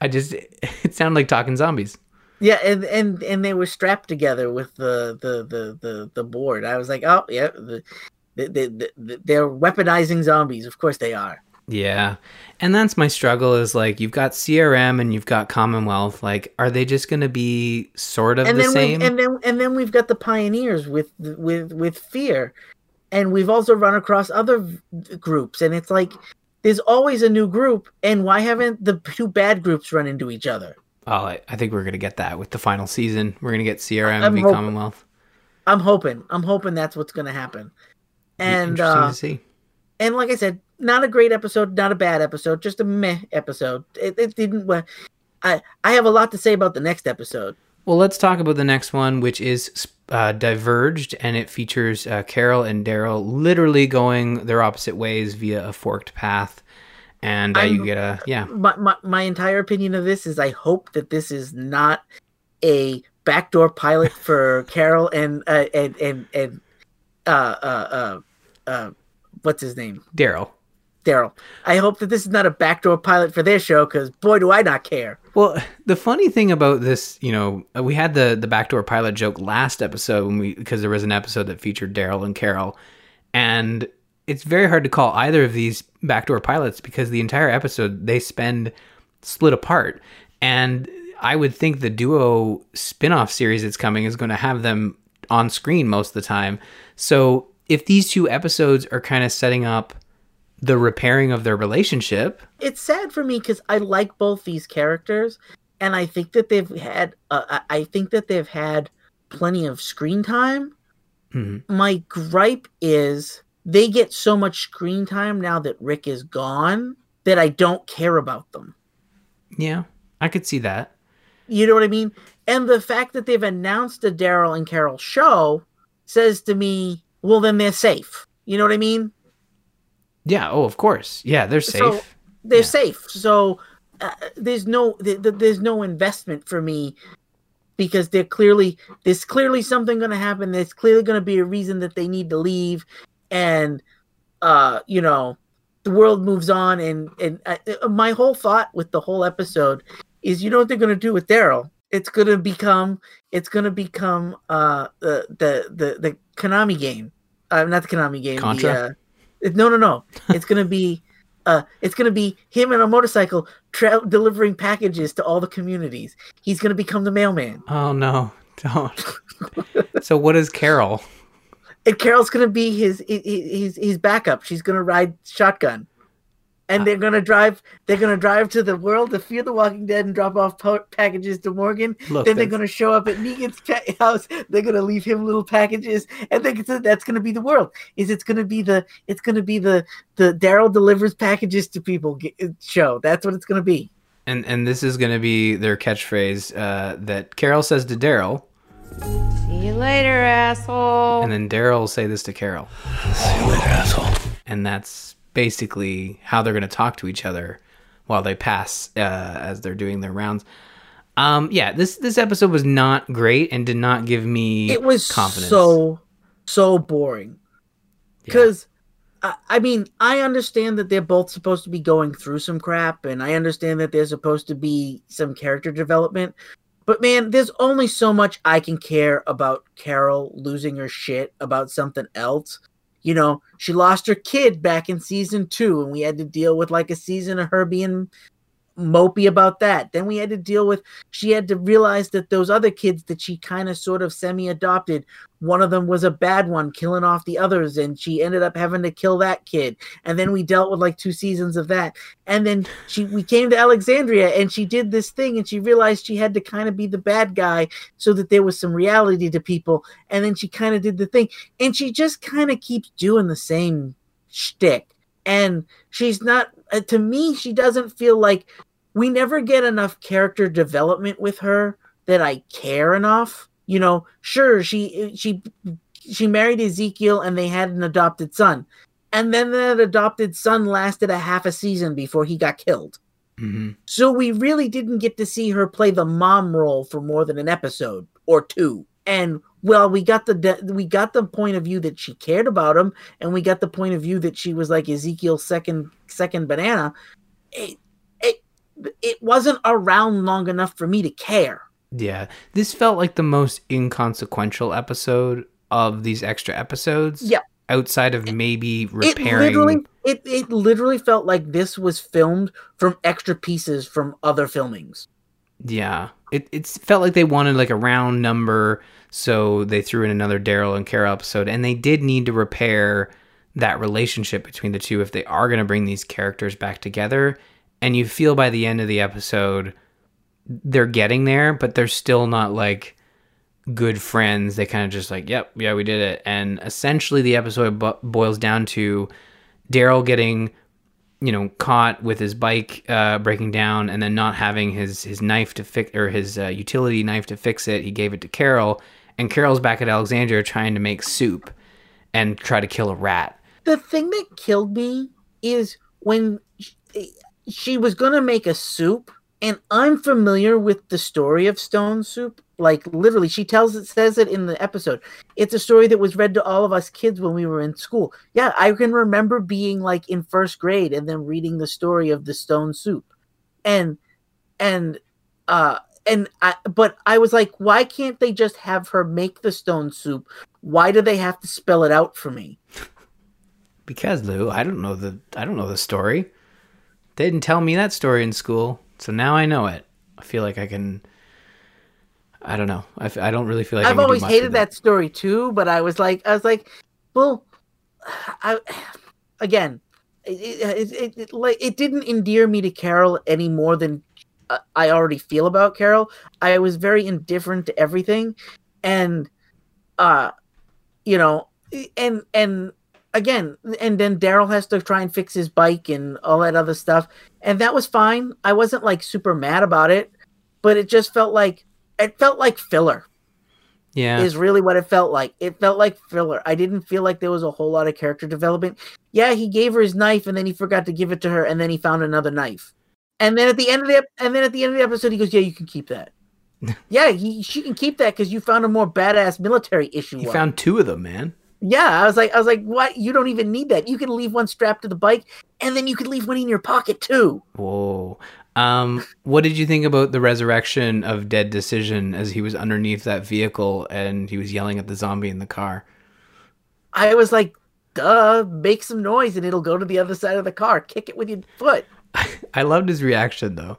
I just it sounded like talking zombies. Yeah, and and and they were strapped together with the the the the, the board. I was like, oh yeah, the, the, the, the, they're weaponizing zombies. Of course they are. Yeah. And that's my struggle is like you've got CRM and you've got Commonwealth. Like, are they just gonna be sort of and the then same? And then and then we've got the pioneers with with with fear, and we've also run across other v- groups, and it's like there's always a new group, and why haven't the two bad groups run into each other? oh, I, I think we're gonna get that with the final season. We're gonna get CRM I'm v hoping- Commonwealth. I'm hoping. I'm hoping that's what's going to happen. And Interesting uh, to see. and like I said, not a great episode, not a bad episode, just a meh episode. It, it didn't. Uh, I I have a lot to say about the next episode. Well, let's talk about the next one, which is uh, Diverged, and it features uh, Carol and Daryl literally going their opposite ways via a forked path. And uh, you get a yeah, My, my my entire opinion of this is I hope that this is not a backdoor pilot for Carol and uh, and and and uh uh uh uh what's his name Daryl. Daryl. I hope that this is not a backdoor pilot for their show because boy do I not care. Well, the funny thing about this, you know, uh, we had the the backdoor pilot joke last episode when we because there was an episode that featured Daryl and Carol, and it's very hard to call either of these backdoor pilots because the entire episode they spend split apart, and I would think the duo spin-off series that's coming is going to have them on screen most of the time. So if these two episodes are kind of setting up the repairing of their relationship, it's sad for me because I like both these characters, and I think that they've had. Uh, I think that they've had plenty of screen time. Mhm. My gripe is they get so much screen time now that Rick is gone that I don't care about them. yeah, I could see that. You know what I mean? And the fact that they've announced a Daryl and Carol show says to me, well, then they're safe. You know what I mean? Yeah. Oh, of course. Yeah, they're safe. So they're safe. So uh, there's no th- th- there's no investment for me because they're clearly there's clearly something going to happen. There's clearly going to be a reason that they need to leave, and uh, you know, the world moves on. And and uh, uh, my whole thought with the whole episode is, you know what they're going to do with Daryl? It's going to become it's going to become uh the the the the Konami game, uh, not the Konami game. Contra? The, uh, no, no, no. It's going to be uh, it's going to be him on a motorcycle tra- delivering packages to all the communities. He's going to become the mailman. oh no, don't. so what is Carol? And Carol's going to be his, his his his backup. She's going to ride shotgun. And they're going to drive they're going to drive to the world to Fear the Walking Dead and drop off pa- packages to Morgan. Look, then they're going to show up at Negan's pa- house. They're going to leave him little packages and they that's going to be the world. Is it's going to be the it's going to be the the Daryl delivers packages to people ge- show. That's what it's going to be. And and this is going to be their catchphrase uh, that Carol says to Daryl, See you later, asshole. and then Daryl will say this to Carol. See you later, asshole. And that's basically how they're going to talk to each other while they pass uh, as they're doing their rounds. Um, yeah, this this episode was not great and did not give me it was confidence. so so boring because I, I mean i understand that they're both supposed to be going through some crap and i understand that there's supposed to be some character development but man there's only so much i can care about carol losing her shit about something else you know she lost her kid back in season two and we had to deal with like a season of her being mopey about that. Then we had to deal with she had to realize that those other kids that she kind of sort of semi adopted, one of them was a bad one, killing off the others, and she ended up having to kill that kid. And then we dealt with like two seasons of that. And then she we came to Alexandria and she did this thing and she realized she had to kind of be the bad guy so that there was some reality to people. And then she kind of did the thing. And she just kind of keeps doing the same shtick. And she's not uh, to me, she doesn't feel like we never get enough character development with her that I care enough. You know, sure she she she married Ezekiel and they had an adopted son. and then that adopted son lasted a half a season before he got killed. hmm So we really didn't get to see her play the mom role for more than an episode or two. And well, we got the de- we got the point of view that she cared about him, and we got the point of view that she was like Ezekiel's second second banana. It it it wasn't around long enough for me to care. Yeah, this felt like the most inconsequential episode of these extra episodes. Yeah. outside of maybe It repairing. literally it, it literally felt like this was filmed from extra pieces from other filmings. Yeah, it it felt like they wanted like a round number, so they threw in another Daryl and Carol episode, and they did need to repair that relationship between the two if they are going to bring these characters back together. And you feel by the end of the episode, they're getting there, but they're still not like good friends. They kind of just like, yep, yeah, we did it. And essentially, the episode bo- boils down to Daryl getting you know caught with his bike uh, breaking down and then not having his his knife to fix or his uh, utility knife to fix it he gave it to carol. And carol's back at alexandria trying to make soup and try to kill a rat. The thing that killed me is when she, she was gonna make a soup and i'm familiar with the story of stone soup. Like literally she tells it says it in the episode. It's a story that was read to all of us kids when we were in school. Yeah i can remember being like in first grade and then reading the story of the stone soup. And and uh and I, but I was like, why can't they just have her make the stone soup? Why do they have to spell it out for me? because lou i don't know the i don't know the story. They didn't tell me that story in school so now i know it. I feel like i can i don't know. I, f- I don't really feel like I I've always hated that story too, but I was like, I was like, well, I again, it it, it, it like it didn't endear me to Carol any more than uh, I already feel about Carol. I was very indifferent to everything, and uh, you know, and and again, and then Daryl has to try and fix his bike and all that other stuff, and that was fine. I wasn't like super mad about it, but it just felt like it felt like filler yeah is really what it felt like. It felt like filler. I didn't feel like there was a whole lot of character development. Yeah, he gave her his knife and then he forgot to give it to her and then he found another knife. And then at the end of the and then at the end of the episode he goes, "Yeah, you can keep that." yeah, he she can keep that cuz you found a more badass military issue. you found two of them man Yeah, I was like I was like, "What? You don't even need that. You can leave one strapped to the bike and then you can leave one in your pocket too." Whoa. Um, what did you think about the resurrection of Dead Decision as he was underneath that vehicle and he was yelling at the zombie in the car? I was like, "Duh, make some noise and it'll go to the other side of the car. Kick it with your foot." I loved his reaction though.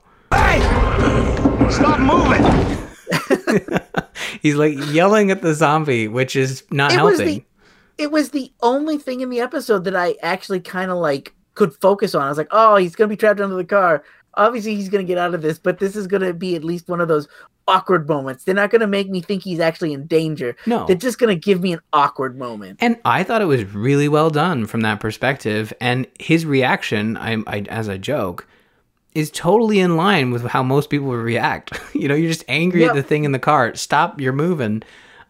Stop moving! He's like yelling at the zombie, which is not It was helping. It was the only thing in the episode that I actually kind of like could focus on. I was like, oh, he's gonna be trapped under the car. Obviously, he's gonna get out of this, but this is gonna be at least one of those awkward moments. They're not gonna make me think he's actually in danger. No. they're just gonna give me an awkward moment. And I thought it was really well done from that perspective. And his reaction, I, I as a joke, is totally in line with how most people would react. you know, you're just angry Yeah. at the thing in the car. Stop, you're moving.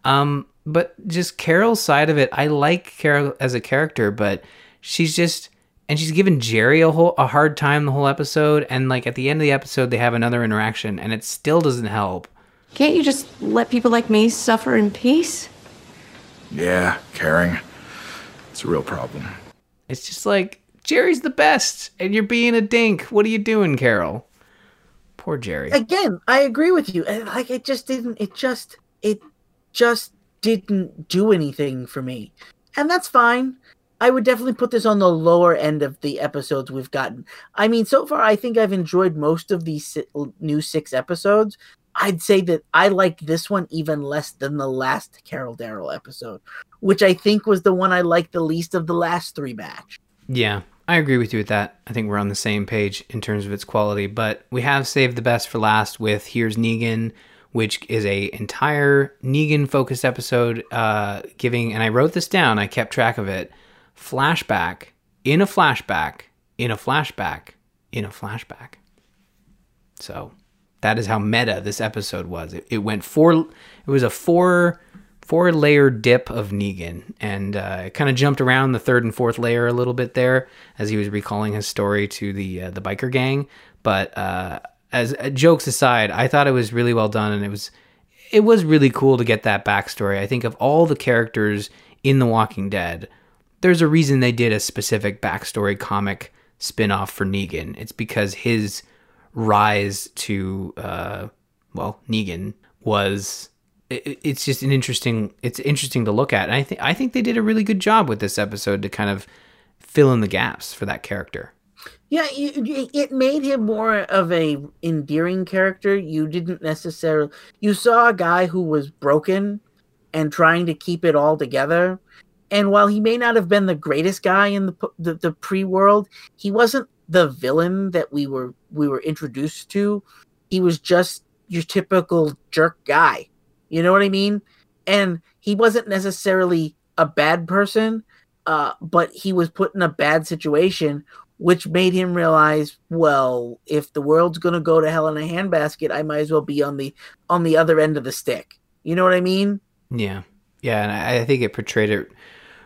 Um, but just Carol's side of it, I like Carol as a character, but she's just and she's given Jerry a whole a hard time the whole episode. And like at the end of the episode, they have another interaction, and it still doesn't help. Can't you just let people like me suffer in peace? Yeah, caring. It's a real problem. It's just like Jerry's the best, and you're being a dink. What are you doing, Carol? Poor Jerry. Again, I agree with you. And like, it just didn't. It just it just didn't do anything for me, and that's fine. I would definitely put this on the lower end of the episodes we've gotten. I mean, so far, I think I've enjoyed most of these new six episodes. I'd say that I liked this one even less than the last Carol Daryl episode, which I think was the one I liked the least of the last three batch. Yeah, I agree with you with that. I think we're on the same page in terms of its quality, but we have saved the best for last with Here's Negan, which is a entire Negan focused episode uh giving and I wrote this down, I kept track of it. Flashback in a flashback in a flashback in a flashback. So, that is how meta this episode was. It, it went four it was a four four layer dip of Negan, and uh, kind of jumped around the third and fourth layer a little bit there as he was recalling his story to the uh, the biker gang. But uh, as uh, jokes aside, I thought it was really well done, and it was it was really cool to get that backstory. I think of all the characters in The Walking Dead, there's a reason they did a specific backstory comic spin-off for Negan. It's because his rise to uh, well Negan was it, it's just an interesting it's interesting to look at and i think i think they did a really good job with this episode to kind of fill in the gaps for that character Yeah, it, made him more of a endearing character. You didn't necessarily you saw a guy who was broken and trying to keep it all together. And while he may not have been the greatest guy in the the, the pre world, he wasn't the villain that we were we were introduced to. He was just your typical jerk guy. You know what I mean? And he wasn't necessarily a bad person, uh, but he was put in a bad situation, which made him realize, well, if the world's gonna go to hell in a handbasket, I might as well be on the on the other end of the stick. You know what I mean? Yeah, yeah, and I, I think it portrayed it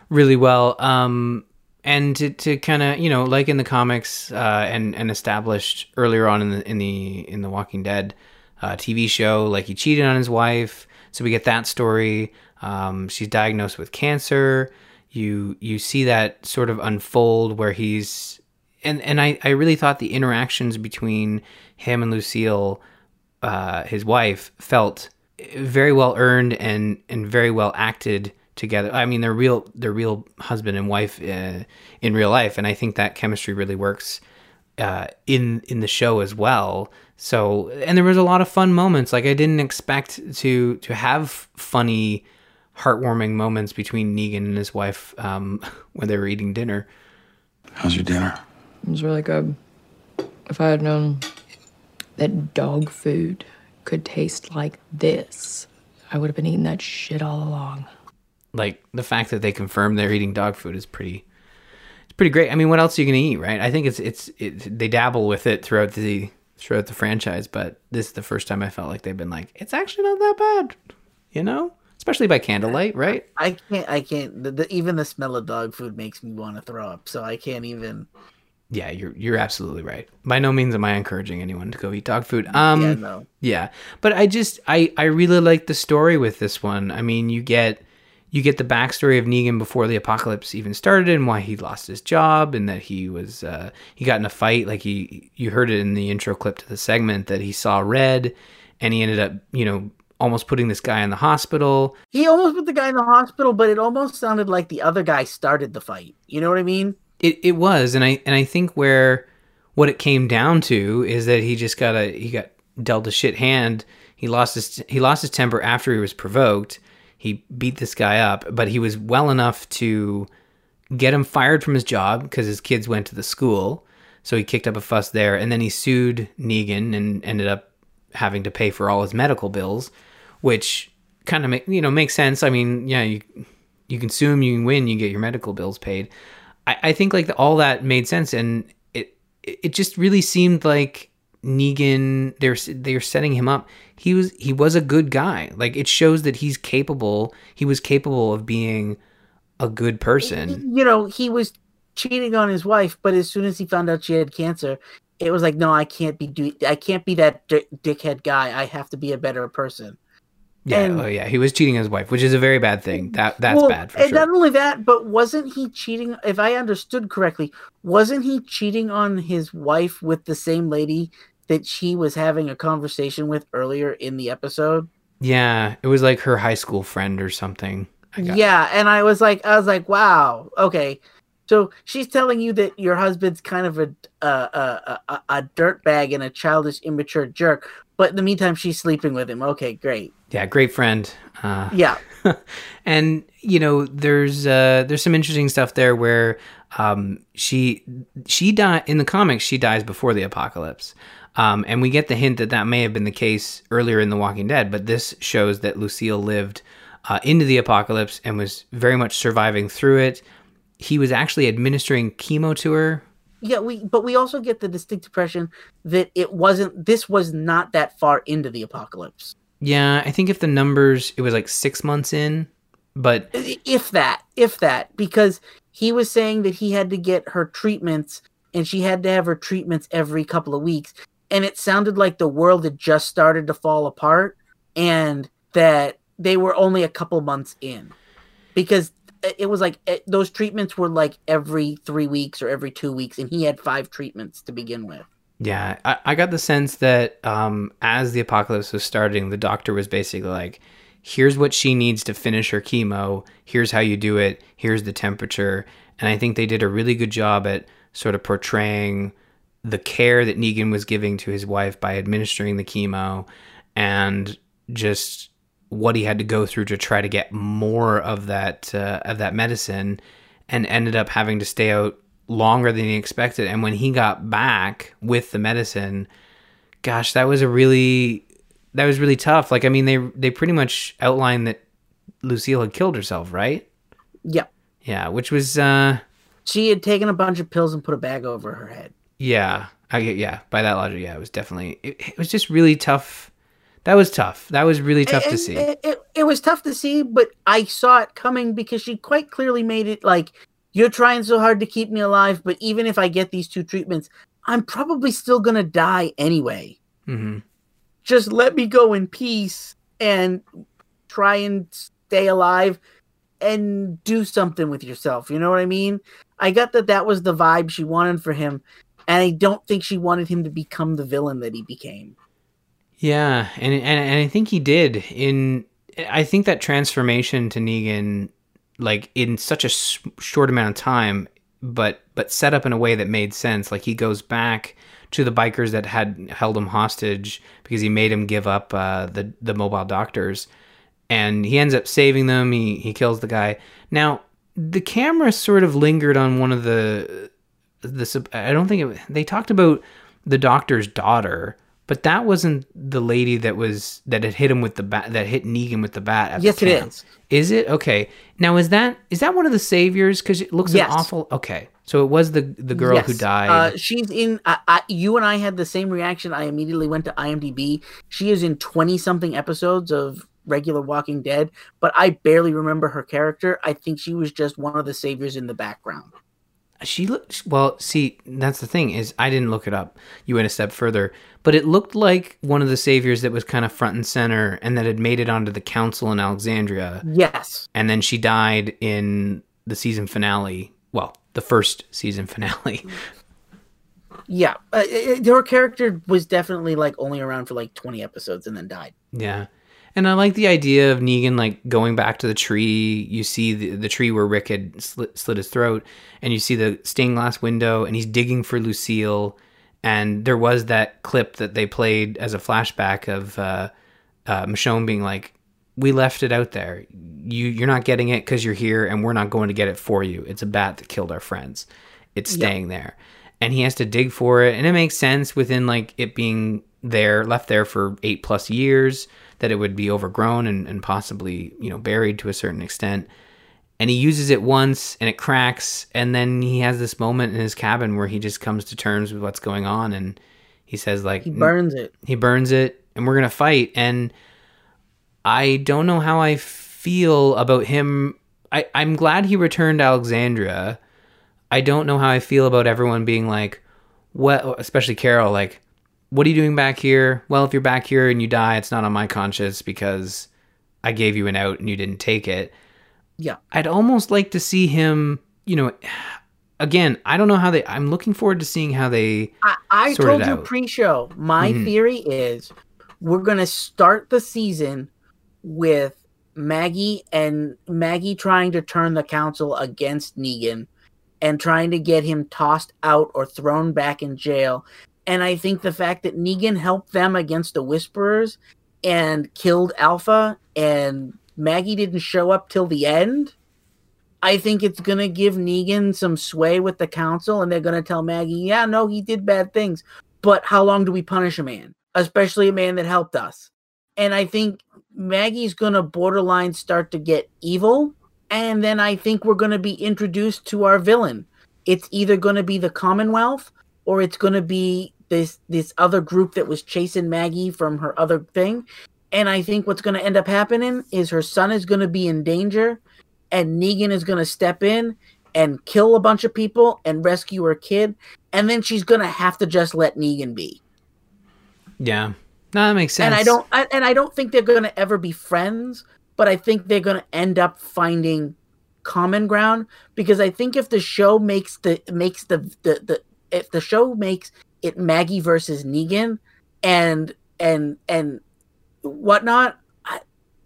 really well. Um, and to, to kind of you know, like in the comics, uh, and and established earlier on in the in the in the Walking Dead uh, TV show, like he cheated on his wife, so we get that story. Um, she's diagnosed with cancer. You you see that sort of unfold where he's and and I I really thought the interactions between him and Lucille, uh, his wife, felt very well earned and and very well acted together. I mean, they're real they're real husband and wife uh, in real life, and I think that chemistry really works uh, in in the show as well. So, and there was a lot of fun moments. Like I didn't expect to to have funny, heartwarming moments between Negan and his wife um, when they were eating dinner. How's your dinner? It was really good. If I had known that dog food could taste like this, I would have been eating that shit all along. Like the fact that they confirm they're eating dog food is pretty. It's pretty great. I mean, what else are you gonna eat, right? I think it's it's it, they dabble with it throughout the throughout the franchise, but this is the first time I felt like they've been like, it's actually not that bad, you know, especially by candlelight, right? I can't. I can't. The, the, even the smell of dog food makes me want to throw up. So I can't even. Yeah, you're you're absolutely right. By no means am I encouraging anyone to go eat dog food. Um, Yeah, no. yeah, but I just I I really like the story with this one. I mean, you get you get the backstory of Negan before the apocalypse even started and why he lost his job and that he was uh, he got in a fight. Like he you heard it in the intro clip to the segment that he saw red and he ended up you know almost putting this guy in the hospital. He almost put the guy in the hospital, but it almost sounded like the other guy started the fight. You know what I mean? It it was, and I and I think where what it came down to is that he just got a he got dealt a shit hand. He lost his he lost his temper after he was provoked. He beat this guy up, but he was well enough to get him fired from his job because his kids went to the school. So he kicked up a fuss there, and then he sued Negan and ended up having to pay for all his medical bills, which kind of make you know makes sense. I mean, yeah, you you him, you can win, you get your medical bills paid. I, I think like all that made sense, and it it just really seemed like Negan they're they're setting him up. He was he was a good guy. Like it shows that he's capable. He was capable of being a good person. You know, he was cheating on his wife, but as soon as he found out she had cancer, it was like, no, I can't be do I can't be that di- dickhead guy. I have to be a better person. Yeah, And- oh yeah, he was cheating on his wife, which is a very bad thing. That that's Well, bad for and sure. not only that, but wasn't he cheating? If I understood correctly, wasn't he cheating on his wife with the same lady that she was having a conversation with earlier in the episode? yeah, it was like her high school friend or something. Yeah, and I was like, I was like, wow, okay. So she's telling you that your husband's kind of a a a, a, a dirtbag and a childish, immature jerk, but in the meantime, she's sleeping with him. Okay, great. Yeah, great friend. Uh, Yeah. and you know, there's uh, there's some interesting stuff there where um, she she die in the comics. She dies before the apocalypse, um, and we get the hint that that may have been the case earlier in The Walking Dead. But this shows that Lucille lived uh, into the apocalypse and was very much surviving through it. He was actually administering chemo to her. Yeah, we but we also get the distinct impression that it wasn't this was not that far into the apocalypse. Yeah, I think if the numbers, it was like six months in But if that, if that, because he was saying that he had to get her treatments and she had to have her treatments every couple of weeks. And it sounded like the world had just started to fall apart and that they were only a couple months in because it was like it, those treatments were like every three weeks or every two weeks, and he had five treatments to begin with. Yeah, I, I got the sense that um, as the apocalypse was starting, the doctor was basically like, here's what she needs to finish her chemo. Here's how you do it. Here's the temperature. And I think they did a really good job at sort of portraying the care that Negan was giving to his wife by administering the chemo and just what he had to go through to try to get more of that uh, of that medicine and ended up having to stay out longer than he expected. And when he got back with the medicine gosh that was a really that was really tough. Like i mean they they pretty much outlined that lucille had killed herself right? Yeah. Yeah which was uh she had taken a bunch of pills and put a bag over her head. Yeah i get yeah by that logic yeah it was definitely it, it was just really tough that was tough. That was really tough it, to see. It, it, it, was tough to see, but I saw it coming because she quite clearly made it like, you're trying so hard to keep me alive, but even if I get these two treatments, I'm probably still going to die anyway. Mm-hmm. Just let me go in peace and try and stay alive and do something with yourself. You know what I mean? I got that that was the vibe she wanted for him. And I don't think she wanted him to become the villain that he became. Yeah, and, and and I think he did. In I think that transformation to Negan, like in such a short amount of time, but but set up in a way that made sense. Like he goes back to the bikers that had held him hostage because he made him give up uh, the the mobile doctors, and he ends up saving them. He he kills the guy. Now the camera sort of lingered on one of the the. I don't think it, they talked about the doctor's daughter but that wasn't the lady that was that had hit him with the bat that hit Negan with the bat. At yes, the it is. Is it okay? Now is that is that one of the saviors? Because it looks yes. an awful. Okay, so it was the the girl yes. who died. Uh, she's in. I, I, you and I had the same reaction. I immediately went to IMDb. She is in twenty something episodes of regular Walking Dead, but I barely remember her character. I think she was just one of the saviors in the background she looked well see that's the thing is i didn't look it up you went a step further but it looked like one of the saviors that was kind of front and center and that had made it onto the council in alexandria. Yes. And then she died in the season finale well the first season finale. Yeah uh, it, her character was definitely like only around for like 20 episodes and then died. Yeah. And I like the idea of Negan like going back to the tree. You see the, the tree where Rick had slit, slit his throat, and you see the stained glass window, and he's digging for Lucille. And there was that clip that they played as a flashback of uh, uh, Michonne being like, "We left it out there. You you're not getting it because you're here, and we're not going to get it for you. It's a bat that killed our friends. It's staying yeah. there." And he has to dig for it, and it makes sense within like it being there, left there for eight plus years that it would be overgrown and, and possibly you know buried to a certain extent and he uses it once and it cracks and then he has this moment in his cabin where he just comes to terms with what's going on and he says like he mm, burns it he burns it and we're gonna fight and i don't know how i feel about him I, i'm glad he returned alexandria i don't know how i feel about everyone being like what especially carol like what are you doing back here? Well, if you're back here and you die, it's not on my conscience because I gave you an out and you didn't take it. Yeah. I'd almost like to see him, you know, again, I don't know how they, I'm looking forward to seeing how they. I, I told you pre show, my mm-hmm. theory is we're going to start the season with Maggie and Maggie trying to turn the council against Negan and trying to get him tossed out or thrown back in jail and I think the fact that Negan helped them against the Whisperers and killed Alpha and Maggie didn't show up till the end, I think it's going to give Negan some sway with the council and they're going to tell Maggie, yeah, no, he did bad things, but how long do we punish a man, especially a man that helped us? And I think Maggie's going to borderline start to get evil. And then I think we're going to be introduced to our villain. It's either going to be the Commonwealth or it's going to be this this other group that was chasing Maggie from her other thing, And I think what's going to end up happening is her son is going to be in danger, and Negan is going to step in and kill a bunch of people and rescue her kid, and then she's going to have to just let Negan be. Yeah. No, that makes sense. And I don't, I, and I don't think they're going to ever be friends, but I think they're going to end up finding common ground because I think if the show makes the makes the the, the if the show makes it Maggie versus Negan and and and whatnot, I,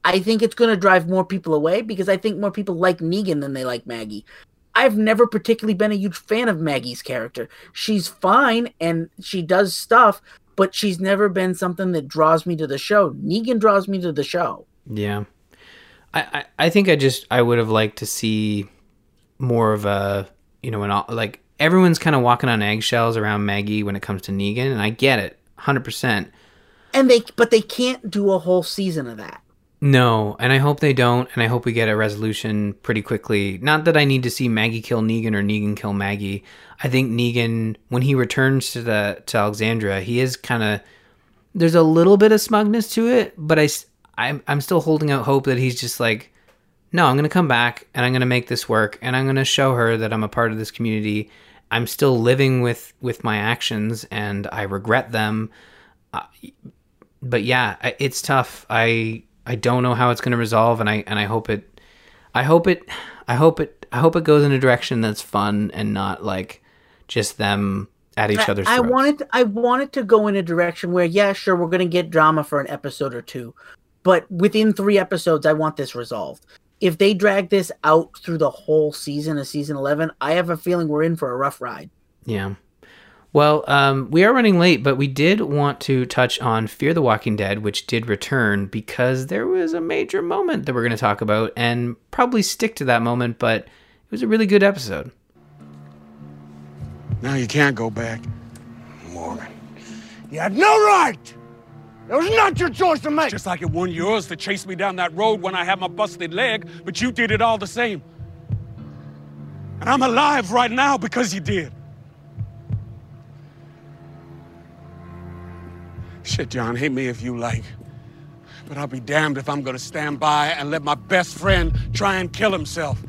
I think it's going to drive more people away because I think more people like Negan than they like Maggie. I've never particularly been a huge fan of Maggie's character. She's fine and she does stuff, but she's never been something that draws me to the show. Negan draws me to the show. Yeah. I, I, I think I just I would have liked to see more of a you know an like everyone's kind of walking on eggshells around Maggie when it comes to Negan and I get it 100%. And they but they can't do a whole season of that. No, and I hope they don't, and I hope we get a resolution pretty quickly. Not that I need to see Maggie kill Negan or Negan kill Maggie. I think Negan, when he returns to the to Alexandria, he is kind of there's a little bit of smugness to it, but I I'm I'm still holding out hope that he's just like, no, I'm gonna come back and I'm gonna make this work, and I'm gonna show her that I'm a part of this community. I'm still living with with my actions, and I regret them. Uh, but yeah, it's tough. I I don't know how it's going to resolve, and I and I hope it, I hope it, I hope it, I hope it goes in a direction that's fun and not like just them at each other's I, I wanted I wanted to go in a direction where yeah, sure, we're gonna get drama for an episode or two, but within three episodes, I want this resolved. If they drag this out through the whole season of season eleven, I have a feeling we're in for a rough ride. Yeah. Well, um, we are running late, but we did want to touch on Fear the Walking Dead, which did return because there was a major moment that we're going to talk about and probably stick to that moment, but it was a really good episode. Now you can't go back. Morgan. You had no right! It was not your choice to make! Just like it wasn't yours to chase me down that road when I had my busted leg, but you did it all the same. And I'm alive right now because you did. Shit, John, hate me if you like. But I'll be damned if I'm gonna stand by and let my best friend try and kill himself.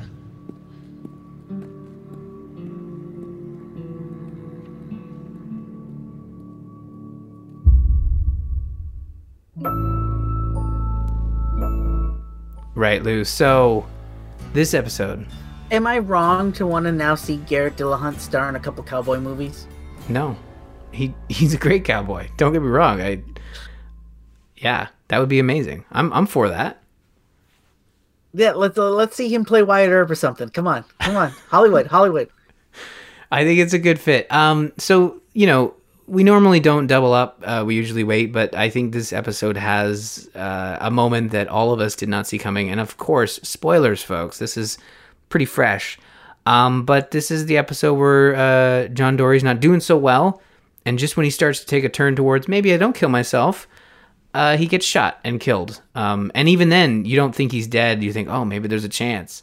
Right, Lou. So, this episode, Am I wrong to want to now see Garrett Dillahunt star in a couple cowboy movies? no, he he's a great cowboy. Don't get me wrong. I, yeah, that would be amazing. I'm I'm for that. Yeah, let's uh, let's see him play Wyatt Earp or something. Come on, come on, Hollywood, Hollywood. I think it's a good fit. Um, so you know, we normally don't double up. Uh, we usually wait, but I think this episode has uh, a moment that all of us did not see coming. And of course, spoilers, folks. This is pretty fresh. Um, but this is the episode where uh, John Dorie's not doing so well, and just when he starts to take a turn towards maybe I don't kill myself, uh, he gets shot and killed. Um, and even then, you don't think he's dead. You think, oh, maybe there's a chance.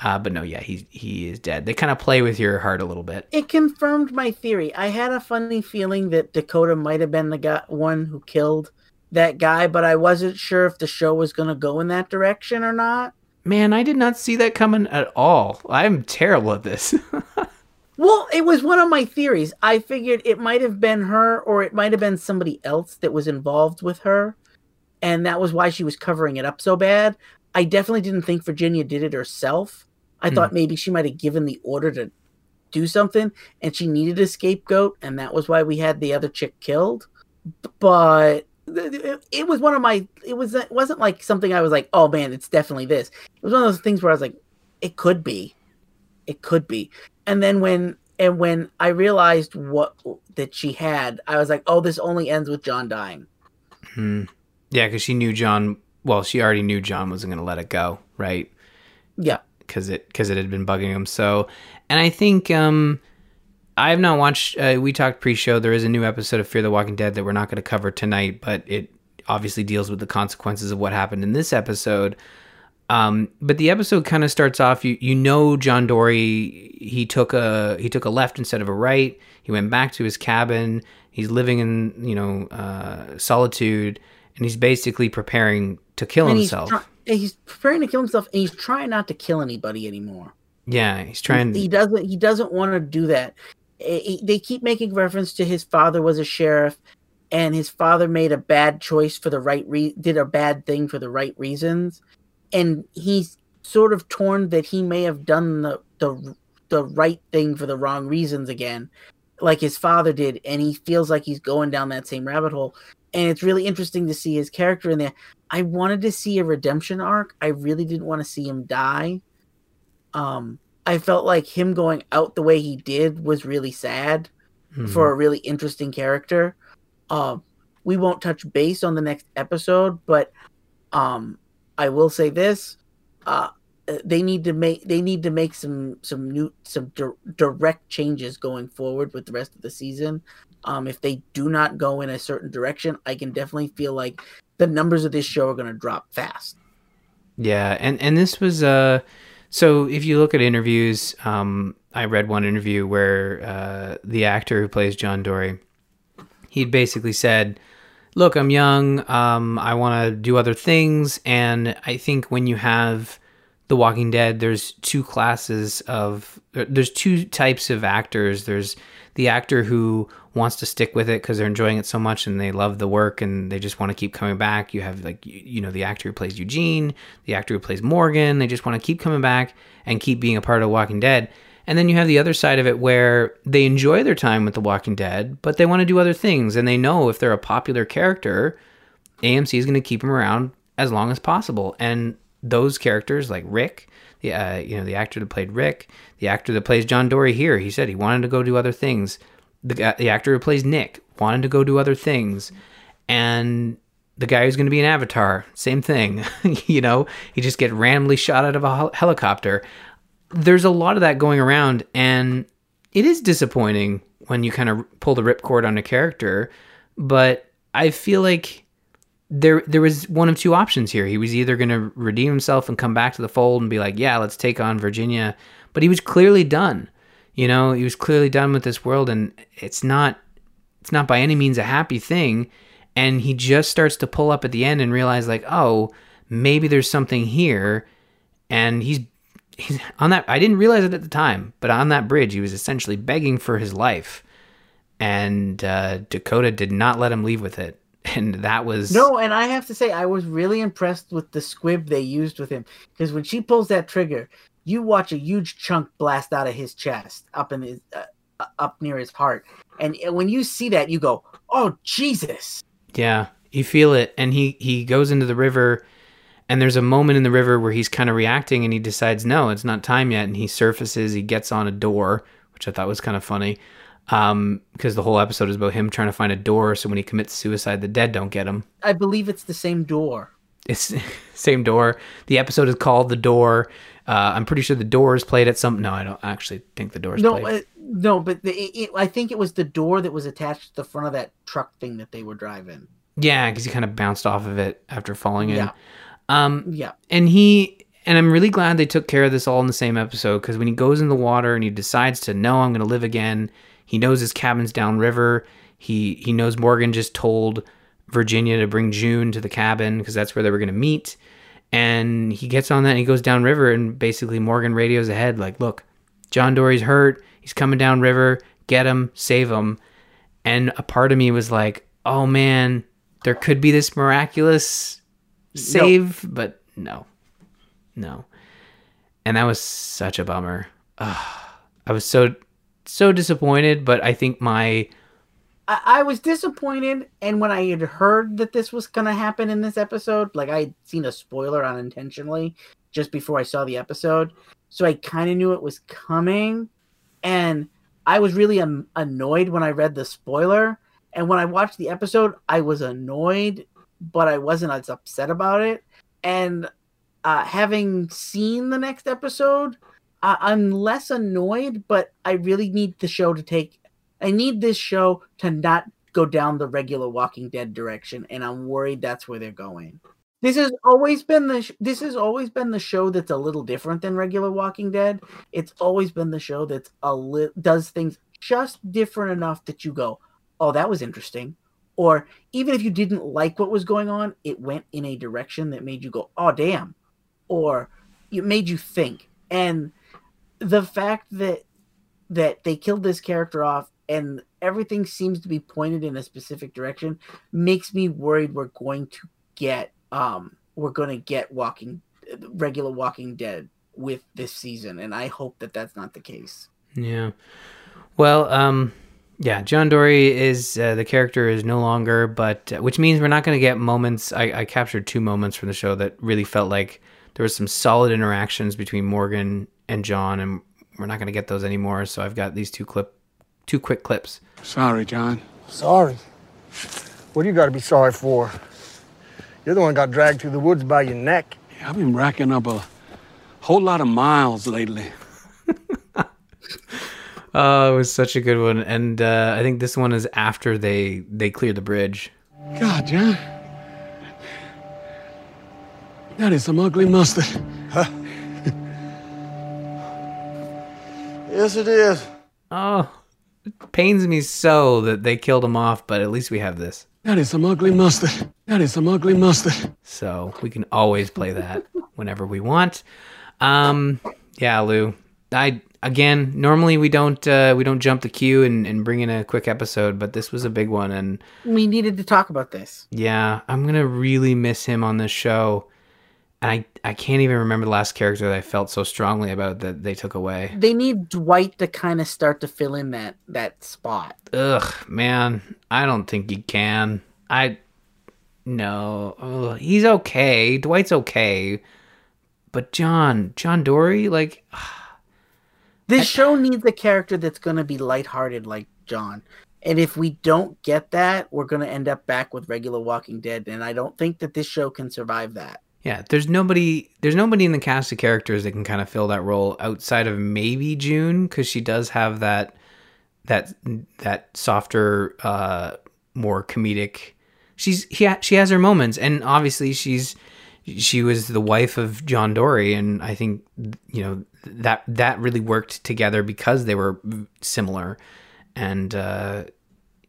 Uh, but no, yeah, he he is dead. They kind of play with your heart a little bit. It confirmed my theory. I had a funny feeling that Dakota might have been the guy, one who killed that guy, but I wasn't sure if the show was going to go in that direction or not. Man, I did not see that coming at all. I'm terrible at this. Well, it was one of my theories. I figured it might have been her or it might have been somebody else that was involved with her. And that was why she was covering it up so bad. I definitely didn't think Virginia did it herself. I Hmm. thought maybe she might have given the order to do something and she needed a scapegoat. And that was why we had the other chick killed. But it was one of my, it, was, it wasn't like something I was like, oh man, it's definitely this. It was one of those things where I was like, it could be it could be and then when and when i realized what that she had i was like oh this only ends with john dying Hmm. Yeah, because she knew John. Well, she already knew John wasn't going to let it go, right? yeah Because it because it had been bugging him. So, and I think um, I have not watched. Uh, we talked pre-show. There is a new episode of Fear the Walking Dead that we're not going to cover tonight, but it obviously deals with the consequences of what happened in this episode. Um, but the episode kind of starts off. You you know John Dorie. He took a he took a left instead of a right. He went back to his cabin. He's living in you know uh, solitude, and he's basically preparing to kill And himself. He's, he's preparing to kill himself, and he's trying not to kill anybody anymore. yeah, he's trying. He doesn't. He doesn't want to do that. Eh, he- They keep making reference to his father was a sheriff, and his father made a bad choice for the right re- did a bad thing for the right reasons, and he's sort of torn that he may have done the the the right thing for the wrong reasons again, like his father did, and he feels like he's going down that same rabbit hole. And it's really interesting to see his character in there. I wanted to see a redemption arc. I really didn't want to see him die um i felt like him going out the way he did was really sad for a really interesting character um we won't touch base on the next episode but um i will say this uh they need to make they need to make some some new some dir- direct changes going forward with the rest of the season. Um if they do not go in a certain direction i can definitely feel like the numbers of this show are going to drop fast. Yeah, and and this was uh so if you look at interviews, um I read one interview where uh the actor who plays John Dorie he'd basically said, "Look, I'm young, um I want to do other things and I think when you have The Walking Dead, there's two classes of there's two types of actors. There's the actor who wants to stick with it because they're enjoying it so much and they love the work and they just want to keep coming back. You have like you, you know the actor who plays Eugene, the actor who plays Morgan. They just want to keep coming back and keep being a part of Walking Dead. And then you have the other side of it where they enjoy their time with The Walking Dead, but they want to do other things and they know if they're a popular character, AMC is going to keep them around as long as possible. And those characters like Rick, the uh, you know the actor that played Rick, the actor that plays John Dorie here, he said he wanted to go do other things. The the actor who plays Nick wanted to go do other things, and the guy who's going to be an Avatar, same thing. you know, he just get randomly shot out of a hel- helicopter. There's a lot of that going around, and it is disappointing when you kind of pull the ripcord on a character. But I feel like there there was one of two options here. He was either going to redeem himself and come back to the fold and be like, "Yeah, let's take on Virginia," but he was clearly done. You know, he was clearly done with this world, and it's not it's not by any means a happy thing. And he just starts to pull up at the end and realize, like, oh, maybe there's something here. And he's he's on that. I didn't realize it at the time, but on that bridge, he was essentially begging for his life, and uh, Dakota did not let him leave with it. And that was No, and I have to say, I was really impressed with the squib they used with him because when she pulls that trigger, you watch a huge chunk blast out of his chest, up in his, uh, up near his heart, and when you see that, you go, "Oh Jesus!" Yeah, you feel it, and he he goes into the river, and there's a moment in the river where he's kind of reacting, and he decides, no, it's not time yet, and he surfaces, he gets on a door, which I thought was kind of funny, um, because the whole episode is about him trying to find a door, so when he commits suicide, the dead don't get him. I believe it's the same door. It's same door. The episode is called the door. Uh, I'm pretty sure the door is played at some. No, I don't actually think the door is No, played. uh, no, but the, it, I think it was the door that was attached to the front of that truck thing that they were driving. Yeah, because he kind of bounced off of it after falling in. Yeah. Um, Yeah. And he and I'm really glad they took care of this all in the same episode because when he goes in the water and he decides to no, I'm going to live again. He knows his cabin's downriver. He he knows Morgan just told Virginia to bring June to the cabin because that's where they were going to meet. And he gets on that and he goes downriver and basically Morgan radios ahead like, "Look, John Dorie's hurt. He's coming downriver. Get him, save him." And a part of me was like, "Oh man, there could be this miraculous save, but no, no." And that was such a bummer. Ugh. I was so so disappointed, but I think my I, I was disappointed, and when I had heard that this was going to happen in this episode, like I had seen a spoiler unintentionally just before I saw the episode, so I kind of knew it was coming, and I was really um, annoyed when I read the spoiler, and when I watched the episode, I was annoyed, but I wasn't as upset about it, and uh, having seen the next episode, I- I'm less annoyed, but I really need the show to take I need this show to not go down the regular Walking Dead direction, and I'm worried that's where they're going. This has always been the sh- this has always been the show that's a little different than regular Walking Dead. It's always been the show that's a li- does things just different enough that you go, "Oh, that was interesting," or even if you didn't like what was going on, it went in a direction that made you go, "Oh damn," or it made you think. And the fact that that they killed this character off and everything seems to be pointed in a specific direction makes me worried we're going to get um we're going to get walking regular walking dead with this season and i hope that that's not the case Yeah. Well, um, yeah, John Dorie is uh, the character is no longer, but uh, which means we're not going to get moments. I, I captured two moments from the show that really felt like there was some solid interactions between Morgan and John, and we're not going to get those anymore. So I've got these two clip, two quick clips. Sorry, John. Sorry? What do you got to be sorry for? You're the one got dragged through the woods by your neck. Yeah, I've been racking up a whole lot of miles lately. Oh, it was such a good one, and uh, I think this one is after they they clear the bridge. God, John. That is some ugly mustard. Yes, it is. Oh, it pains me so that they killed him off, but at least we have this. That is some ugly mustard. That is some ugly mustard. So we can always play that whenever we want. Um, yeah, Lou. I again normally we don't uh, we don't jump the queue and, and bring in a quick episode, but this was a big one, and we needed to talk about this yeah, I'm gonna really miss him on this show. And I I can't even remember the last character that I felt so strongly about that they took away. they need dwight to kind of start to fill in that that spot Ugh, man, I don't think he can. I no, Ugh, he's okay. Dwight's okay, but John, John Dorie, like this show needs a character that's going to be lighthearted like john and if we don't get that we're going to end up back with regular walking dead and i don't think that this show can survive that yeah, there's nobody, there's nobody in the cast of characters that can kind of fill that role outside of maybe June because she does have that that that softer, uh, more comedic. She's yeah, she has her moments, and obviously she's she was the wife of John Dorie, and I think you know that that really worked together because they were similar, and uh,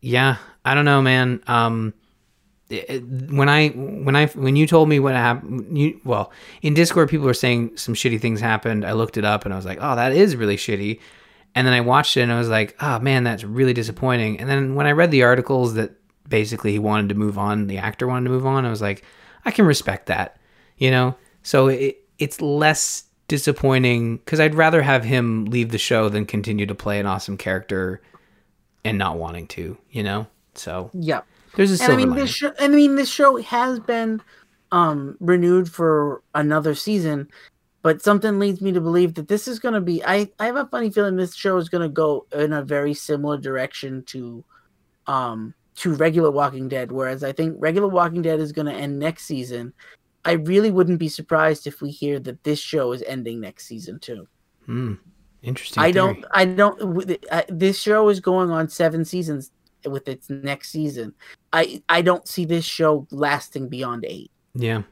yeah, I don't know, man. Um, when I when I when you told me what happened, you well in Discord people were saying some shitty things happened. I looked it up and I was like, oh, that is really shitty. And then I watched it and I was like, oh man, that's really disappointing. And then when I read the articles that basically he wanted to move on, the actor wanted to move on, I was like, I can respect that, you know. So it it's less disappointing because I'd rather have him leave the show than continue to play an awesome character and not wanting to, you know. So yeah there's a and i mean lining. this show i mean this show has been um renewed for another season but something leads me to believe that this is going to be i i have a funny feeling this show is going to go in a very similar direction to um to regular walking dead whereas i think regular walking dead is going to end next season i really wouldn't be surprised if we hear that this show is ending next season too Hmm. Interesting. I theory. don't. I don't. I, this show is going on seven seasons with its next season. I I don't see this show lasting beyond eight. Yeah.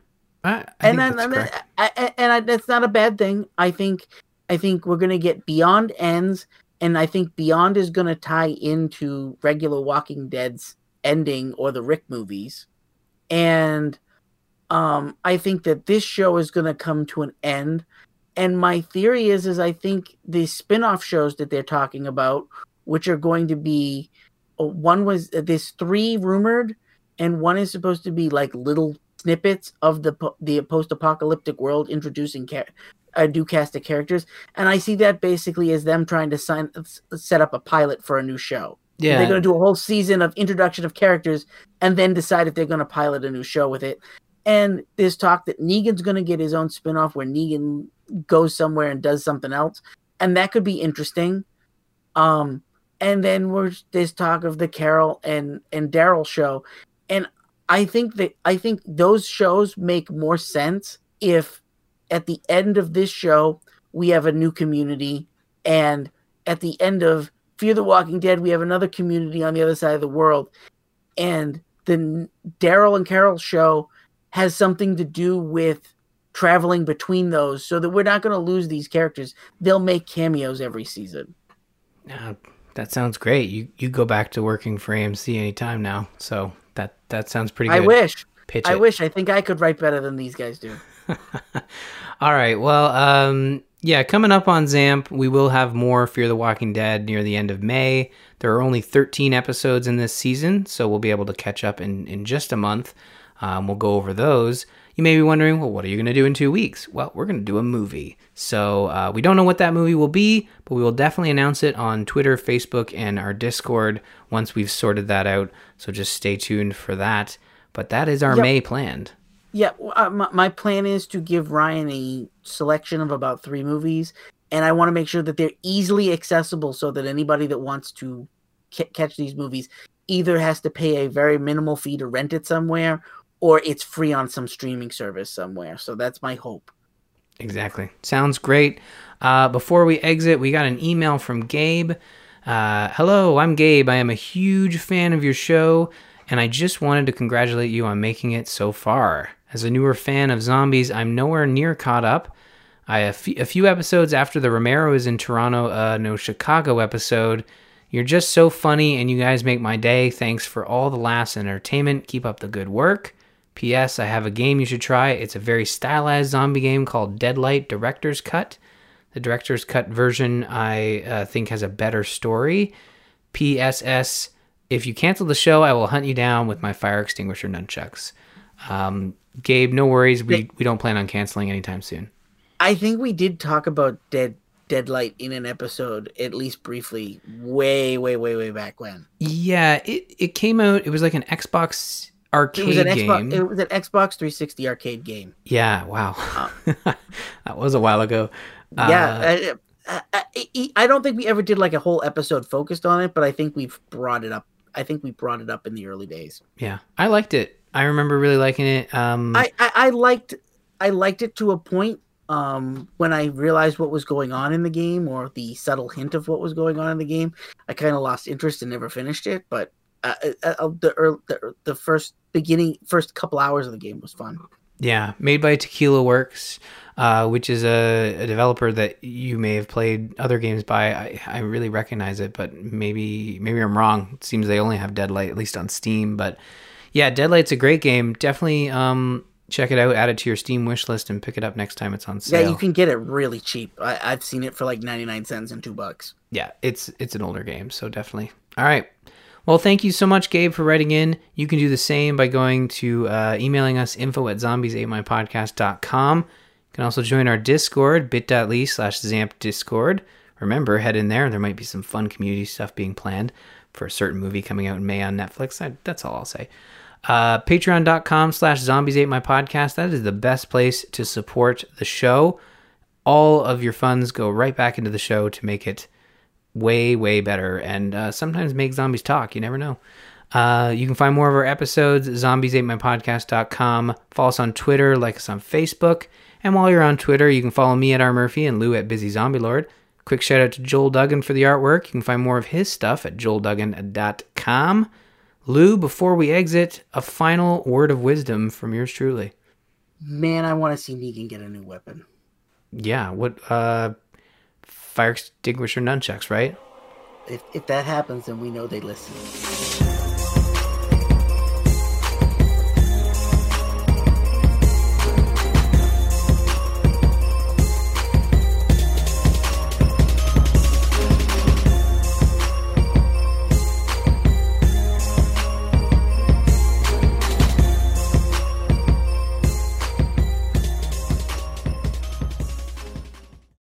I, I and then, that's and, I- and I, that's not a bad thing. I think I think we're gonna get Beyond ends, and I think Beyond is gonna tie into regular Walking Dead's ending or the Rick movies, and um, I think that this show is gonna come to an end. And my theory is, is I think the spin-off shows that they're talking about, which are going to be, uh, one was this three rumored, and one is supposed to be like little snippets of the the post-apocalyptic world introducing ca- a new cast of characters, and I see that basically as them trying to sign set up a pilot for a new show. Yeah. they're going to do a whole season of introduction of characters, and then decide if they're going to pilot a new show with it. And there's talk that Negan's going to get his own spin-off where Negan goes somewhere and does something else, and that could be interesting. Um, and then we're, there's talk of the Carol and and Daryl show, and I think that I think those shows make more sense if at the end of this show we have a new community, and at the end of Fear the Walking Dead we have another community on the other side of the world, and the Daryl and Carol show has something to do with traveling between those so that we're not going to lose these characters. They'll make cameos every season. Yeah, that sounds great. You you go back to working for AMC anytime now. So that that sounds pretty I good. wish. Pitch I it. wish. I think I could write better than these guys do. All right. Well, um, yeah, coming up on Zamp, we will have more Fear the Walking Dead near the end of May. There are only 13 episodes in this season, so we'll be able to catch up in, in just a month. Um, we'll go over those. You may be wondering, well, what are you going to do in two weeks? Well, we're going to do a movie. So uh, we don't know what that movie will be, but we will definitely announce it on Twitter, Facebook, and our Discord once we've sorted that out. So just stay tuned for that. But that is our Yep. May planned. Yeah, uh, my, my plan is to give Ryan a selection of about three movies, and I want to make sure that they're easily accessible so that anybody that wants to ca- catch these movies either has to pay a very minimal fee to rent it somewhere or it's free on some streaming service somewhere. So that's my hope. Exactly. Sounds great. Uh, before we exit, we got an email from Gabe. Uh, Hello, I'm Gabe. I am a huge fan of your show, and I just wanted to congratulate you on making it so far. As a newer fan of zombies, I'm nowhere near caught up. I a fe- a few episodes after the Romero is in Toronto, uh, no Chicago episode. You're just so funny, and you guys make my day. Thanks for all the laughs and entertainment. Keep up the good work. P.S. I have a game you should try. It's a very stylized zombie game called Deadlight Director's Cut. The Director's Cut version, I uh, think, has a better story. P.S.S. If you cancel the show, I will hunt you down with my fire extinguisher nunchucks. Um, Gabe, no worries. We, we don't plan on canceling anytime soon. I think we did talk about Dead Deadlight in an episode, at least briefly, way, way, way, way back when. Yeah, it, it came out. It was like an Xbox arcade It was an game. Xbox. It was an Xbox 360 arcade game. Yeah, wow. that was a while ago. Uh, yeah, I, I, I, I don't think we ever did like a whole episode focused on it, but I think we've brought it up. I think we brought it up in the early days. yeah. I liked it. I remember really liking it. Um, I, I, I liked I liked it to a point um, when I realized what was going on in the game or the subtle hint of what was going on in the game. I kind of lost interest and never finished it, but uh, uh, uh, the, ear the the first beginning first couple hours of the game was fun. Yeah, made by Tequila Works, uh, which is a, a developer that you may have played other games by. I, I really recognize it, but maybe maybe I'm wrong. It seems they only have Deadlight at least on Steam. But yeah, Deadlight's a great game. Definitely um, check it out. Add it to your Steam wish list and pick it up next time it's on sale. Yeah, you can get it really cheap. I, I've seen it for like ninety nine cents and two bucks. yeah, it's it's an older game, so definitely. All right. Well, thank you so much, Gabe, for writing in. You can do the same by going to uh, emailing us info at zombies8mypodcast.com. You can also join our Discord, bit.ly slash zamp discord. Remember, head in there. There might be some fun community stuff being planned for a certain movie coming out in May on Netflix. I, that's all I'll say. Uh, Patreon.com slash Zombies Ate My Podcast. That is the best place to support the show. All of your funds go right back into the show to make it way way better. And uh, sometimes make zombies talk. You never know. Uh, you can find more of our episodes at zombies8mypodcast.com follow us on twitter like us on facebook. And while you're on twitter you can follow me at r murphy and lou at busy zombie lord. Quick shout out to joel duggan for the artwork. You can find more of his stuff at joelduggan.com lou before we exit a final word of wisdom from yours truly. Man, I want to see Negan get a new weapon. yeah what uh fire extinguisher nunchucks right If if that happens, then we know they listen.